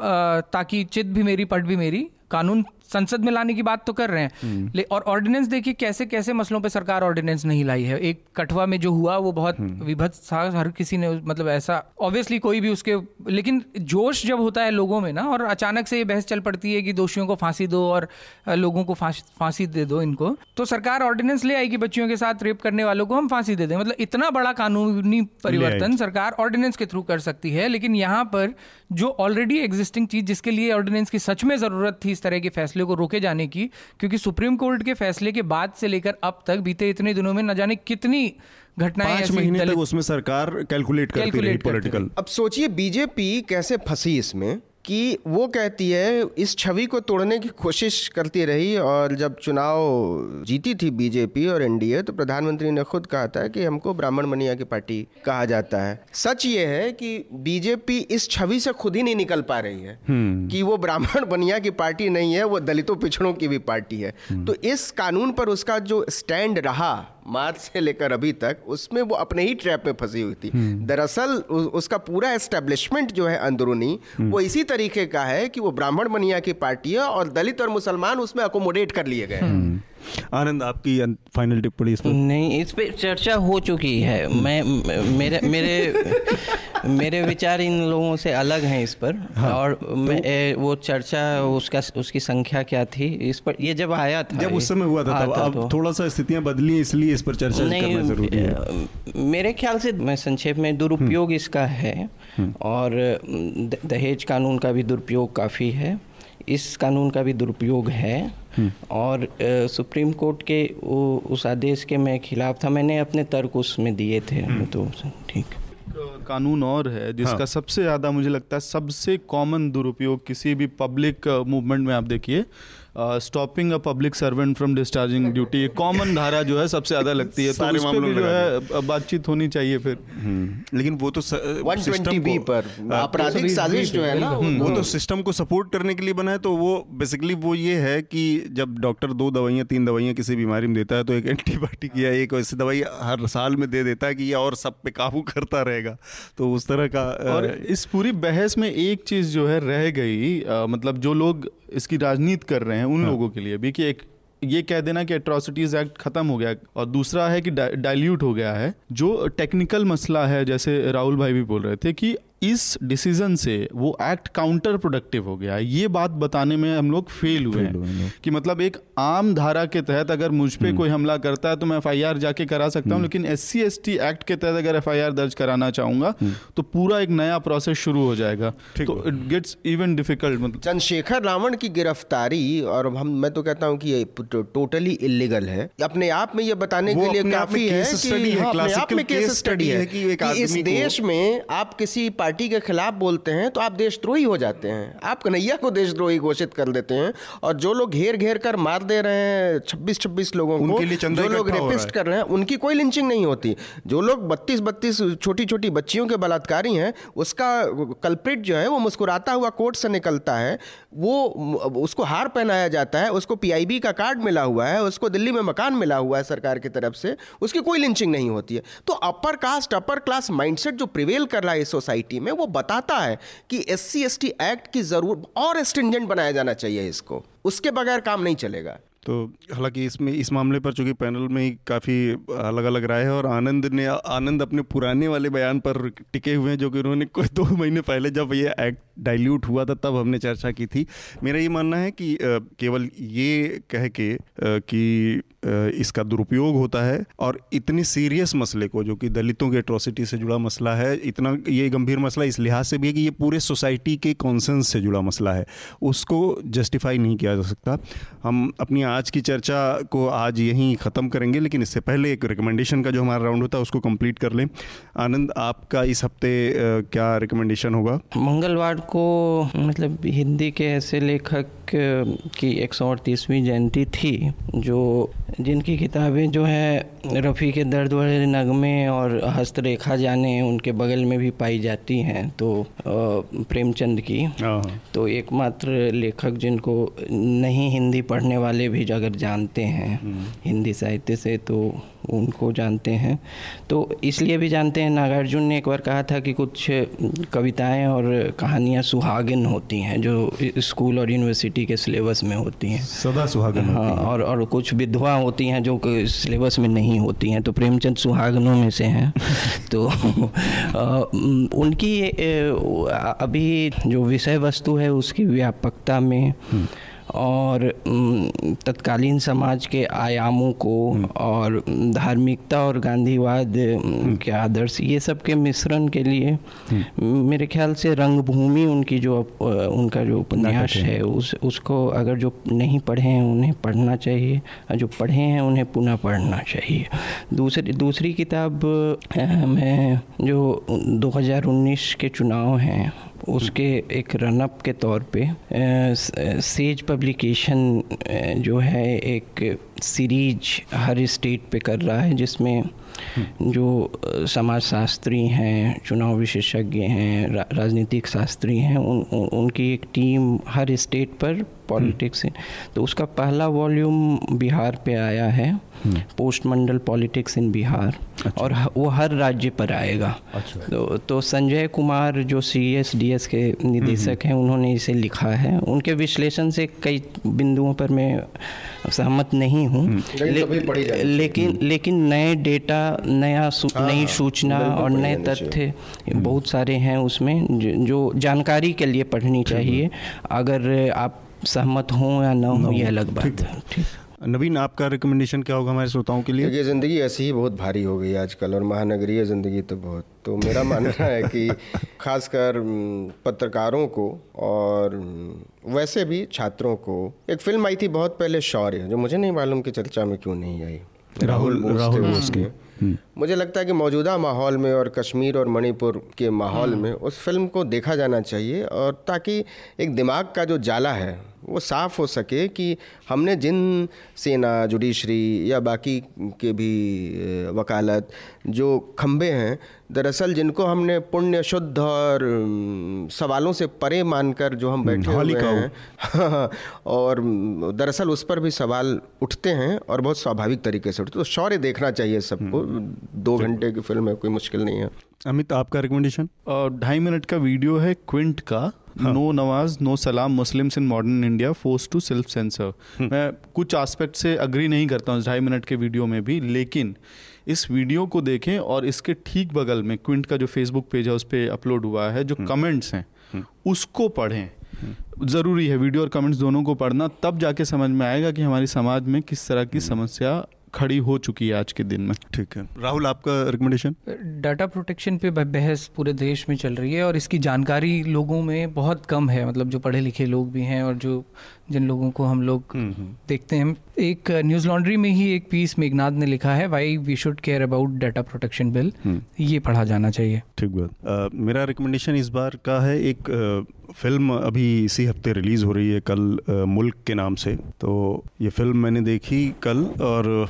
ताकि चित भी मेरी पट भी मेरी कानून संसद में लाने की बात तो कर रहे हैं हम्म। और ऑर्डिनेंस देखिए कैसे कैसे मसलों पे सरकार ऑर्डिनेंस नहीं लाई है एक कठवा में जो हुआ वो बहुत हम्म। विभत्स था हर किसी ने मतलब ऐसा ऑब्वियसली कोई भी उसके लेकिन जोश जब होता है लोगों में ना और अचानक से ये बहस चल पड़ती है कि दोषियों को फांसी दो और लोगों को फांसी दे दो इनको तो सरकार ऑर्डिनेंस ले आएगी बच्चियों के साथ रेप करने वालों को हम फांसी दे दें मतलब इतना बड़ा कानूनी परिवर्तन सरकार ऑर्डिनेंस के थ्रू कर सकती है लेकिन यहाँ पर जो ऑलरेडी एग्जिस्टिंग चीज़ जिसके लिए ऑर्डिनेंस की सच में ज़रूरत थी इस तरह के फैसले को रोके जाने की क्योंकि सुप्रीम कोर्ट के फैसले के बाद से लेकर अब तक बीते इतने दिनों में न जाने कितनी घटनाएँ महीने तक उसमें सरकार कैलकुलेट कैलकुलेट रही पॉलिटिकल अब सोचिए बीजेपी कैसे फंसी इसमें? कि वो कहती है इस छवि को तोड़ने की कोशिश करती रही और जब चुनाव जीती थी बीजेपी और एनडीए तो प्रधानमंत्री ने खुद कहा था कि हमको ब्राह्मण मनिया की पार्टी कहा जाता है सच ये है कि बीजेपी इस छवि से खुद ही नहीं निकल पा रही है हम्म। कि वो ब्राह्मण बनिया की पार्टी नहीं है वो दलितों पिछड़ों की भी पार्टी है हम्म। तो इस कानून पर उसका जो स्टैंड रहा मार्च से लेकर अभी तक उसमें वो अपने ही ट्रैप में फंसी हुई थी। हम्म। दरअसल उसका पूरा एस्टेब्लिशमेंट जो है अंदरूनी हम्म। वो इसी तरीके का है कि वो ब्राह्मण बनिया की पार्टी है और दलित और मुसलमान उसमें अकोमोडेट कर लिए गए हैं। आनंद आपकी फाइनल टिप्पणी इस पर? नहीं इस पर चर्चा हो चुकी है। मैं मेरे मेरे मेरे विचार इन लोगों से अलग हैं इस पर। हाँ, और तो, मैं ए, वो चर्चा उसका उसकी संख्या क्या थी इस पर ये जब आया था जब उस समय हुआ था तब अब तो, थोड़ा सा स्थितियाँ बदली इसलिए इस पर चर्चा नहीं करना ज़रूरी है। मेरे ख्याल से मैं संक्षेप में दुरुपयोग हम्म। इसका है। हम्म। और दहेज कानून का भी दुरुपयोग काफ़ी है। इस कानून का भी दुरुपयोग है। हम्म। और सुप्रीम कोर्ट के उस आदेश के मैं खिलाफ था मैंने अपने तर्क उसमें दिए थे। तो ठीक। कानून और है जिसका हाँ। सबसे ज़्यादा मुझे लगता है सबसे कॉमन दुरुपयोग किसी भी पब्लिक मूवमेंट में आप देखिए stopping a public servant from discharging duty common धारा जो है सबसे ज़्यादा लगती है तो उस पे भी जो है बातचीत होनी चाहिए फिर। हम्म, लेकिन वो तो सिस्टम बी पर आपराधिक साजिश जो है ना वो तो सिस्टम को सपोर्ट करने के लिए बना है तो वो बेसिकली वो ये है कि जब डॉक्टर दो दवाइयाँ तीन दवाइयाँ किसी बीमारी में देता है तो एक एंटीबायोटिक या एक ऐसी दवाई हर साल में दे देता है कि ये और सब पे काबू करता रहेगा। तो उस तरह का और इस पूरी बहस में एक चीज़ जो है रह गई मतलब जो लोग इसकी राजनीति कर रहे हैं उन हाँ। लोगों के लिए भी कि एक ये कह देना कि एट्रोसिटीज एक्ट खत्म हो गया और दूसरा है कि डाइल्यूट हो गया है जो टेक्निकल मसला है जैसे राहुल भाई भी बोल रहे थे कि इस डिसीज़न से वो एक्ट काउंटर प्रोडक्टिव हो गया ये बात बताने में हम लोग फेल हुए हैं कि मतलब एक आम धारा के तहत अगर मुझ पर हम्म। कोई हमला करता है तो मैं एफ़ जाके करा सकता हूँ हम्म। लेकिन एस सी एक्ट के तहत अगर एफ़ दर्ज कराना चाहूँगा हम्म। तो पूरा एक नया प्रोसेस शुरू हो जाएगा तो इट गेट्स इवन डिफ़िकल्ट मतलब चंद्रशेखर रावण की गिरफ्तारी और हम मैं तो कहता हूँ कि ये टोटली इलीगल है अपने आप में ये बताने के लिए काफ़ी है कि हाँ, अपने आप में केस स्टडी है कि इस देश में आप किसी पार्टी के खिलाफ बोलते हैं तो आप देशद्रोही हो जाते हैं। आप कन्हैया को देशद्रोही घोषित कर देते हैं और जो लोग घेर घेर कर मार दे रहे हैं छब्बीस छब्बीस लोगों को जो लोग रेपिस्ट कर रहे हैं उनकी कोई लिंचिंग नहीं होती। जो लोग बत्तीस बत्तीस छोटी छोटी बच्चियों के बलात्कारी हैं उसका कल्प्रिट जो है वो मुस्कुराता हुआ कोर्ट से निकलता है। वो उसको हार पहनाया जाता है उसको पीआईबी का कार्ड मिला हुआ है उसको दिल्ली में मकान मिला हुआ है सरकार की तरफ़ से उसकी कोई लिंचिंग नहीं होती है। तो upper caste upper class mindset जो प्रिवेल कर रहा है इस सोसाइटी में वो बताता है कि S C S T act की ज़रूर और स्ट्रिंजेंट बनाया जाना चाहिए इसको। उसके बगैर काम नहीं चलेगा। तो हालाँकि इसमें, इस मामले पर चूँकि पैनल में ही काफ़ी अलग अलग राय है और आनंद ने, आनंद अपने पुराने वाले बयान पर टिके हुए हैं, जो कि उन्होंने कोई दो महीने पहले जब ये एक्ट डाइल्यूट हुआ था, तब हमने चर्चा की थी। मेरा ये मानना है कि केवल ये कह के कि इसका दुरुपयोग होता है और इतनी सीरियस मसले को, जो कि दलितों के एट्रोसिटी से जुड़ा मसला है, इतना ये गंभीर मसला इस लिहाज से भी है कि ये पूरे सोसाइटी के कॉन्सेंस से जुड़ा मसला है। उसको जस्टिफाई नहीं किया जा सकता। हम अपनी आज की चर्चा को आज यहीं ख़त्म करेंगे, लेकिन इससे पहले एक रिकमेंडेशन का जो हमारा राउंड होता है, उसको कंप्लीट कर लें। आनंद, आपका इस हफ़्ते क्या रिकमेंडेशन होगा? मंगलवार को मतलब हिंदी के ऐसे लेखक की एक सौ अड़तीसवीं जयंती थी जो जिनकी किताबें जो है रफ़ी के दर्द वाले नगमे और हस्तरेखा जाने उनके बगल में भी पाई जाती हैं तो प्रेमचंद की हाँ। तो एकमात्र लेखक जिनको नहीं हिंदी पढ़ने वाले भी अगर जानते हैं हम्म। हिंदी साहित्य से तो उनको जानते हैं। तो इसलिए भी जानते हैं। नागार्जुन ने एक बार कहा था कि कुछ कविताएँ और कहानियाँ सुहागिन होती हैं जो स्कूल और यूनिवर्सिटी के सिलेबस में होती हैं। सदा सुहागन हाँ और और कुछ विधवा होती हैं जो सिलेबस में नहीं होती हैं। तो प्रेमचंद सुहागनों में से हैं। [LAUGHS] तो उनकी अभी जो विषय वस्तु है उसकी व्यापकता में हम्म। और तत्कालीन समाज के आयामों को हम्म। और धार्मिकता और गांधीवाद हम्म। के आदर्श ये सब के मिश्रण के लिए मेरे ख्याल से रंगभूमि उनकी जो उनका जो उपन्यास है उस उसको अगर जो नहीं पढ़े हैं उन्हें पढ़ना चाहिए और जो पढ़े हैं उन्हें पुनः पढ़ना चाहिए दूसरी दूसरी किताब मैं जो 2019 के चुनाव हैं उसके एक रनअप के तौर पे सेज पब्लिकेशन जो है एक सीरीज़ हर स्टेट पे कर रहा है जिसमें जो समाज शास्त्री हैं चुनाव विशेषज्ञ हैं रा, राजनीतिक शास्त्री हैं उन, उन उनकी एक टीम हर स्टेट पर पॉलिटिक्स है तो उसका पहला वॉल्यूम बिहार पे आया है। Post Mandal politics in Bihar अच्छा। और वो हर राज्य पर आएगा। अच्छा। तो, तो संजय कुमार जो सी एस डी एस के निदेशक हैं उन्होंने इसे लिखा है। उनके विश्लेषण से कई बिंदुओं पर मैं सहमत नहीं हूँ। ले, लेकिन लेकिन नए डेटा नया हाँ, नई सूचना और नए तथ्य बहुत सारे हैं उसमें जो जानकारी के लिए पढ़नी चाहिए। अगर आप सहमत हों या ना हो ये अलग बात है। ठीक। नवीन आपका रिकमेंडेशन क्या होगा हमारे श्रोताओं के लिए? ये ज़िंदगी ऐसी ही बहुत भारी हो गई आजकल और महानगरीय ज़िंदगी तो बहुत तो मेरा मानना है [LAUGHS] कि खासकर पत्रकारों को और वैसे भी छात्रों को एक फ़िल्म आई थी बहुत पहले शौर्य जो मुझे नहीं मालूम कि चर्चा में क्यों नहीं आई। राहुल राहुल। मुझे लगता है कि मौजूदा माहौल में और कश्मीर और मणिपुर के माहौल में उस फ़िल्म को देखा जाना चाहिए और ताकि एक दिमाग का जो जाला है वो साफ़ हो सके कि हमने जिन सेना जुडिशरी या बाकी के भी वकालत जो खम्बे हैं दरअसल जिनको हमने पुण्य शुद्ध और सवालों से परे मानकर जो हम बैठे हुए हैं और दरअसल उस पर भी सवाल उठते हैं और बहुत स्वाभाविक तरीके से उठते तो शौर्य देखना चाहिए सबको। हम्म। दो घंटे की फ़िल्म है कोई मुश्किल नहीं है। अमित आपका रिकमेंडेशन ढाई मिनट का वीडियो है क्विंट का no namaz no salaam Muslims in modern India force to self censor मैं कुछ आस्पेक्ट से अग्री नहीं करता हूँ ढाई मिनट के वीडियो में भी लेकिन इस वीडियो को देखें और इसके ठीक बगल में क्विंट का जो फेसबुक पेज है उस पर अपलोड हुआ है जो कमेंट्स हम्म। हैं हम्म। उसको पढ़ें। हम्म। ज़रूरी है वीडियो और कमेंट्स दोनों को पढ़ना तब जाके समझ में आएगा कि हमारी समाज में किस तरह की समस्या खड़ी हो चुकी है आज के दिन में। ठीक है। राहुल आपका रिकमेंडेशन डाटा प्रोटेक्शन पे बहस पूरे देश में चल रही है और इसकी जानकारी लोगों में बहुत कम है। मतलब जो पढ़े लिखे लोग भी हैं और जो जिन लोगों को हम लोग हम्म, हम्म। देखते हैं। एक न्यूज़ लॉन्ड्री में ही एक पीस मेघनाथ ने लिखा है why we should care about data protection bill ये पढ़ा जाना चाहिए। ठीक बात। मेरा रिकमेंडेशन इस बार का है एक फ़िल्म अभी इसी हफ़्ते रिलीज़ हो रही है, कल मुल्क के नाम से। तो ये फ़िल्म मैंने देखी कल और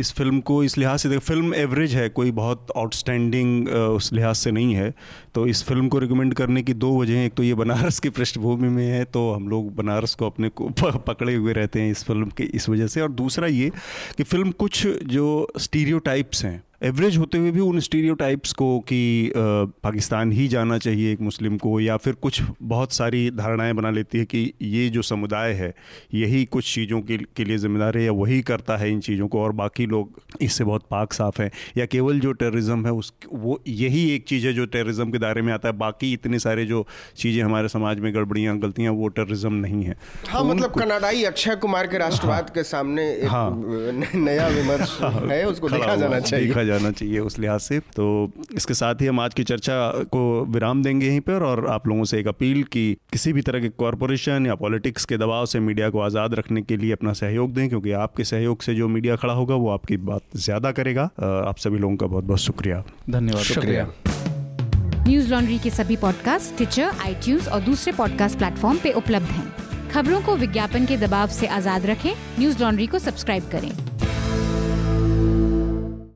इस फ़िल्म को इस लिहाज से देख, फ़िल्म एवरेज है, कोई बहुत आउटस्टैंडिंग उस लिहाज से नहीं है। तो इस फ़िल्म को रिकमेंड करने की दो वजह हैं। एक तो ये बनारस की पृष्ठभूमि में है तो हम लोग बनारस को अपने को पकड़े हुए रहते हैं इस फ़िल्म के इस वजह से। और दूसरा ये कि फ़िल्म कुछ जो स्टीरियो हैं एवरेज होते हुए भी उन स्टीरियोटाइप्स को कि पाकिस्तान ही जाना चाहिए एक मुस्लिम को या फिर कुछ बहुत सारी धारणाएँ बना लेती है कि ये जो समुदाय है यही कुछ चीज़ों के, के लिए जिम्मेदार है या वही करता है इन चीज़ों को और बाकी लोग इससे बहुत पाक साफ़ हैं या केवल जो टेररिज्म है उस वो यही एक चीज़ है जो टेररिज्म के दायरे में आता है बाकी इतने सारे जो चीज़ें हमारे समाज में गड़बड़ियाँ गलतियाँ वो टेररिज्म नहीं है। हाँ मतलब कनाडाई अक्षय कुमार के राष्ट्रवाद हाँ, के सामने एक हाँ, नया विमर्श है। उसको देखा जाना चाहिए। जाना चाहिए उस लिहाज से। तो इसके साथ ही हम आज की चर्चा को विराम देंगे यहीं पर और आप लोगों से एक अपील की किसी भी तरह के कॉरपोरेशन या पॉलिटिक्स के दबाव से मीडिया को आज़ाद रखने के लिए अपना सहयोग दें क्योंकि आपके सहयोग से जो मीडिया खड़ा होगा वो आपकी बात ज़्यादा करेगा। आप सभी लोगों का बहुत बहुत शुक्रिया। धन्यवाद। शुक्रिया। न्यूज़ लॉन्ड्री के सभी पॉडकास्ट ट्विटर आई और दूसरे पॉडकास्ट प्लेटफॉर्म पे उपलब्ध हैं। खबरों को विज्ञापन के दबाव से आज़ाद रखें। न्यूज़ लॉन्ड्री को सब्सक्राइब करें।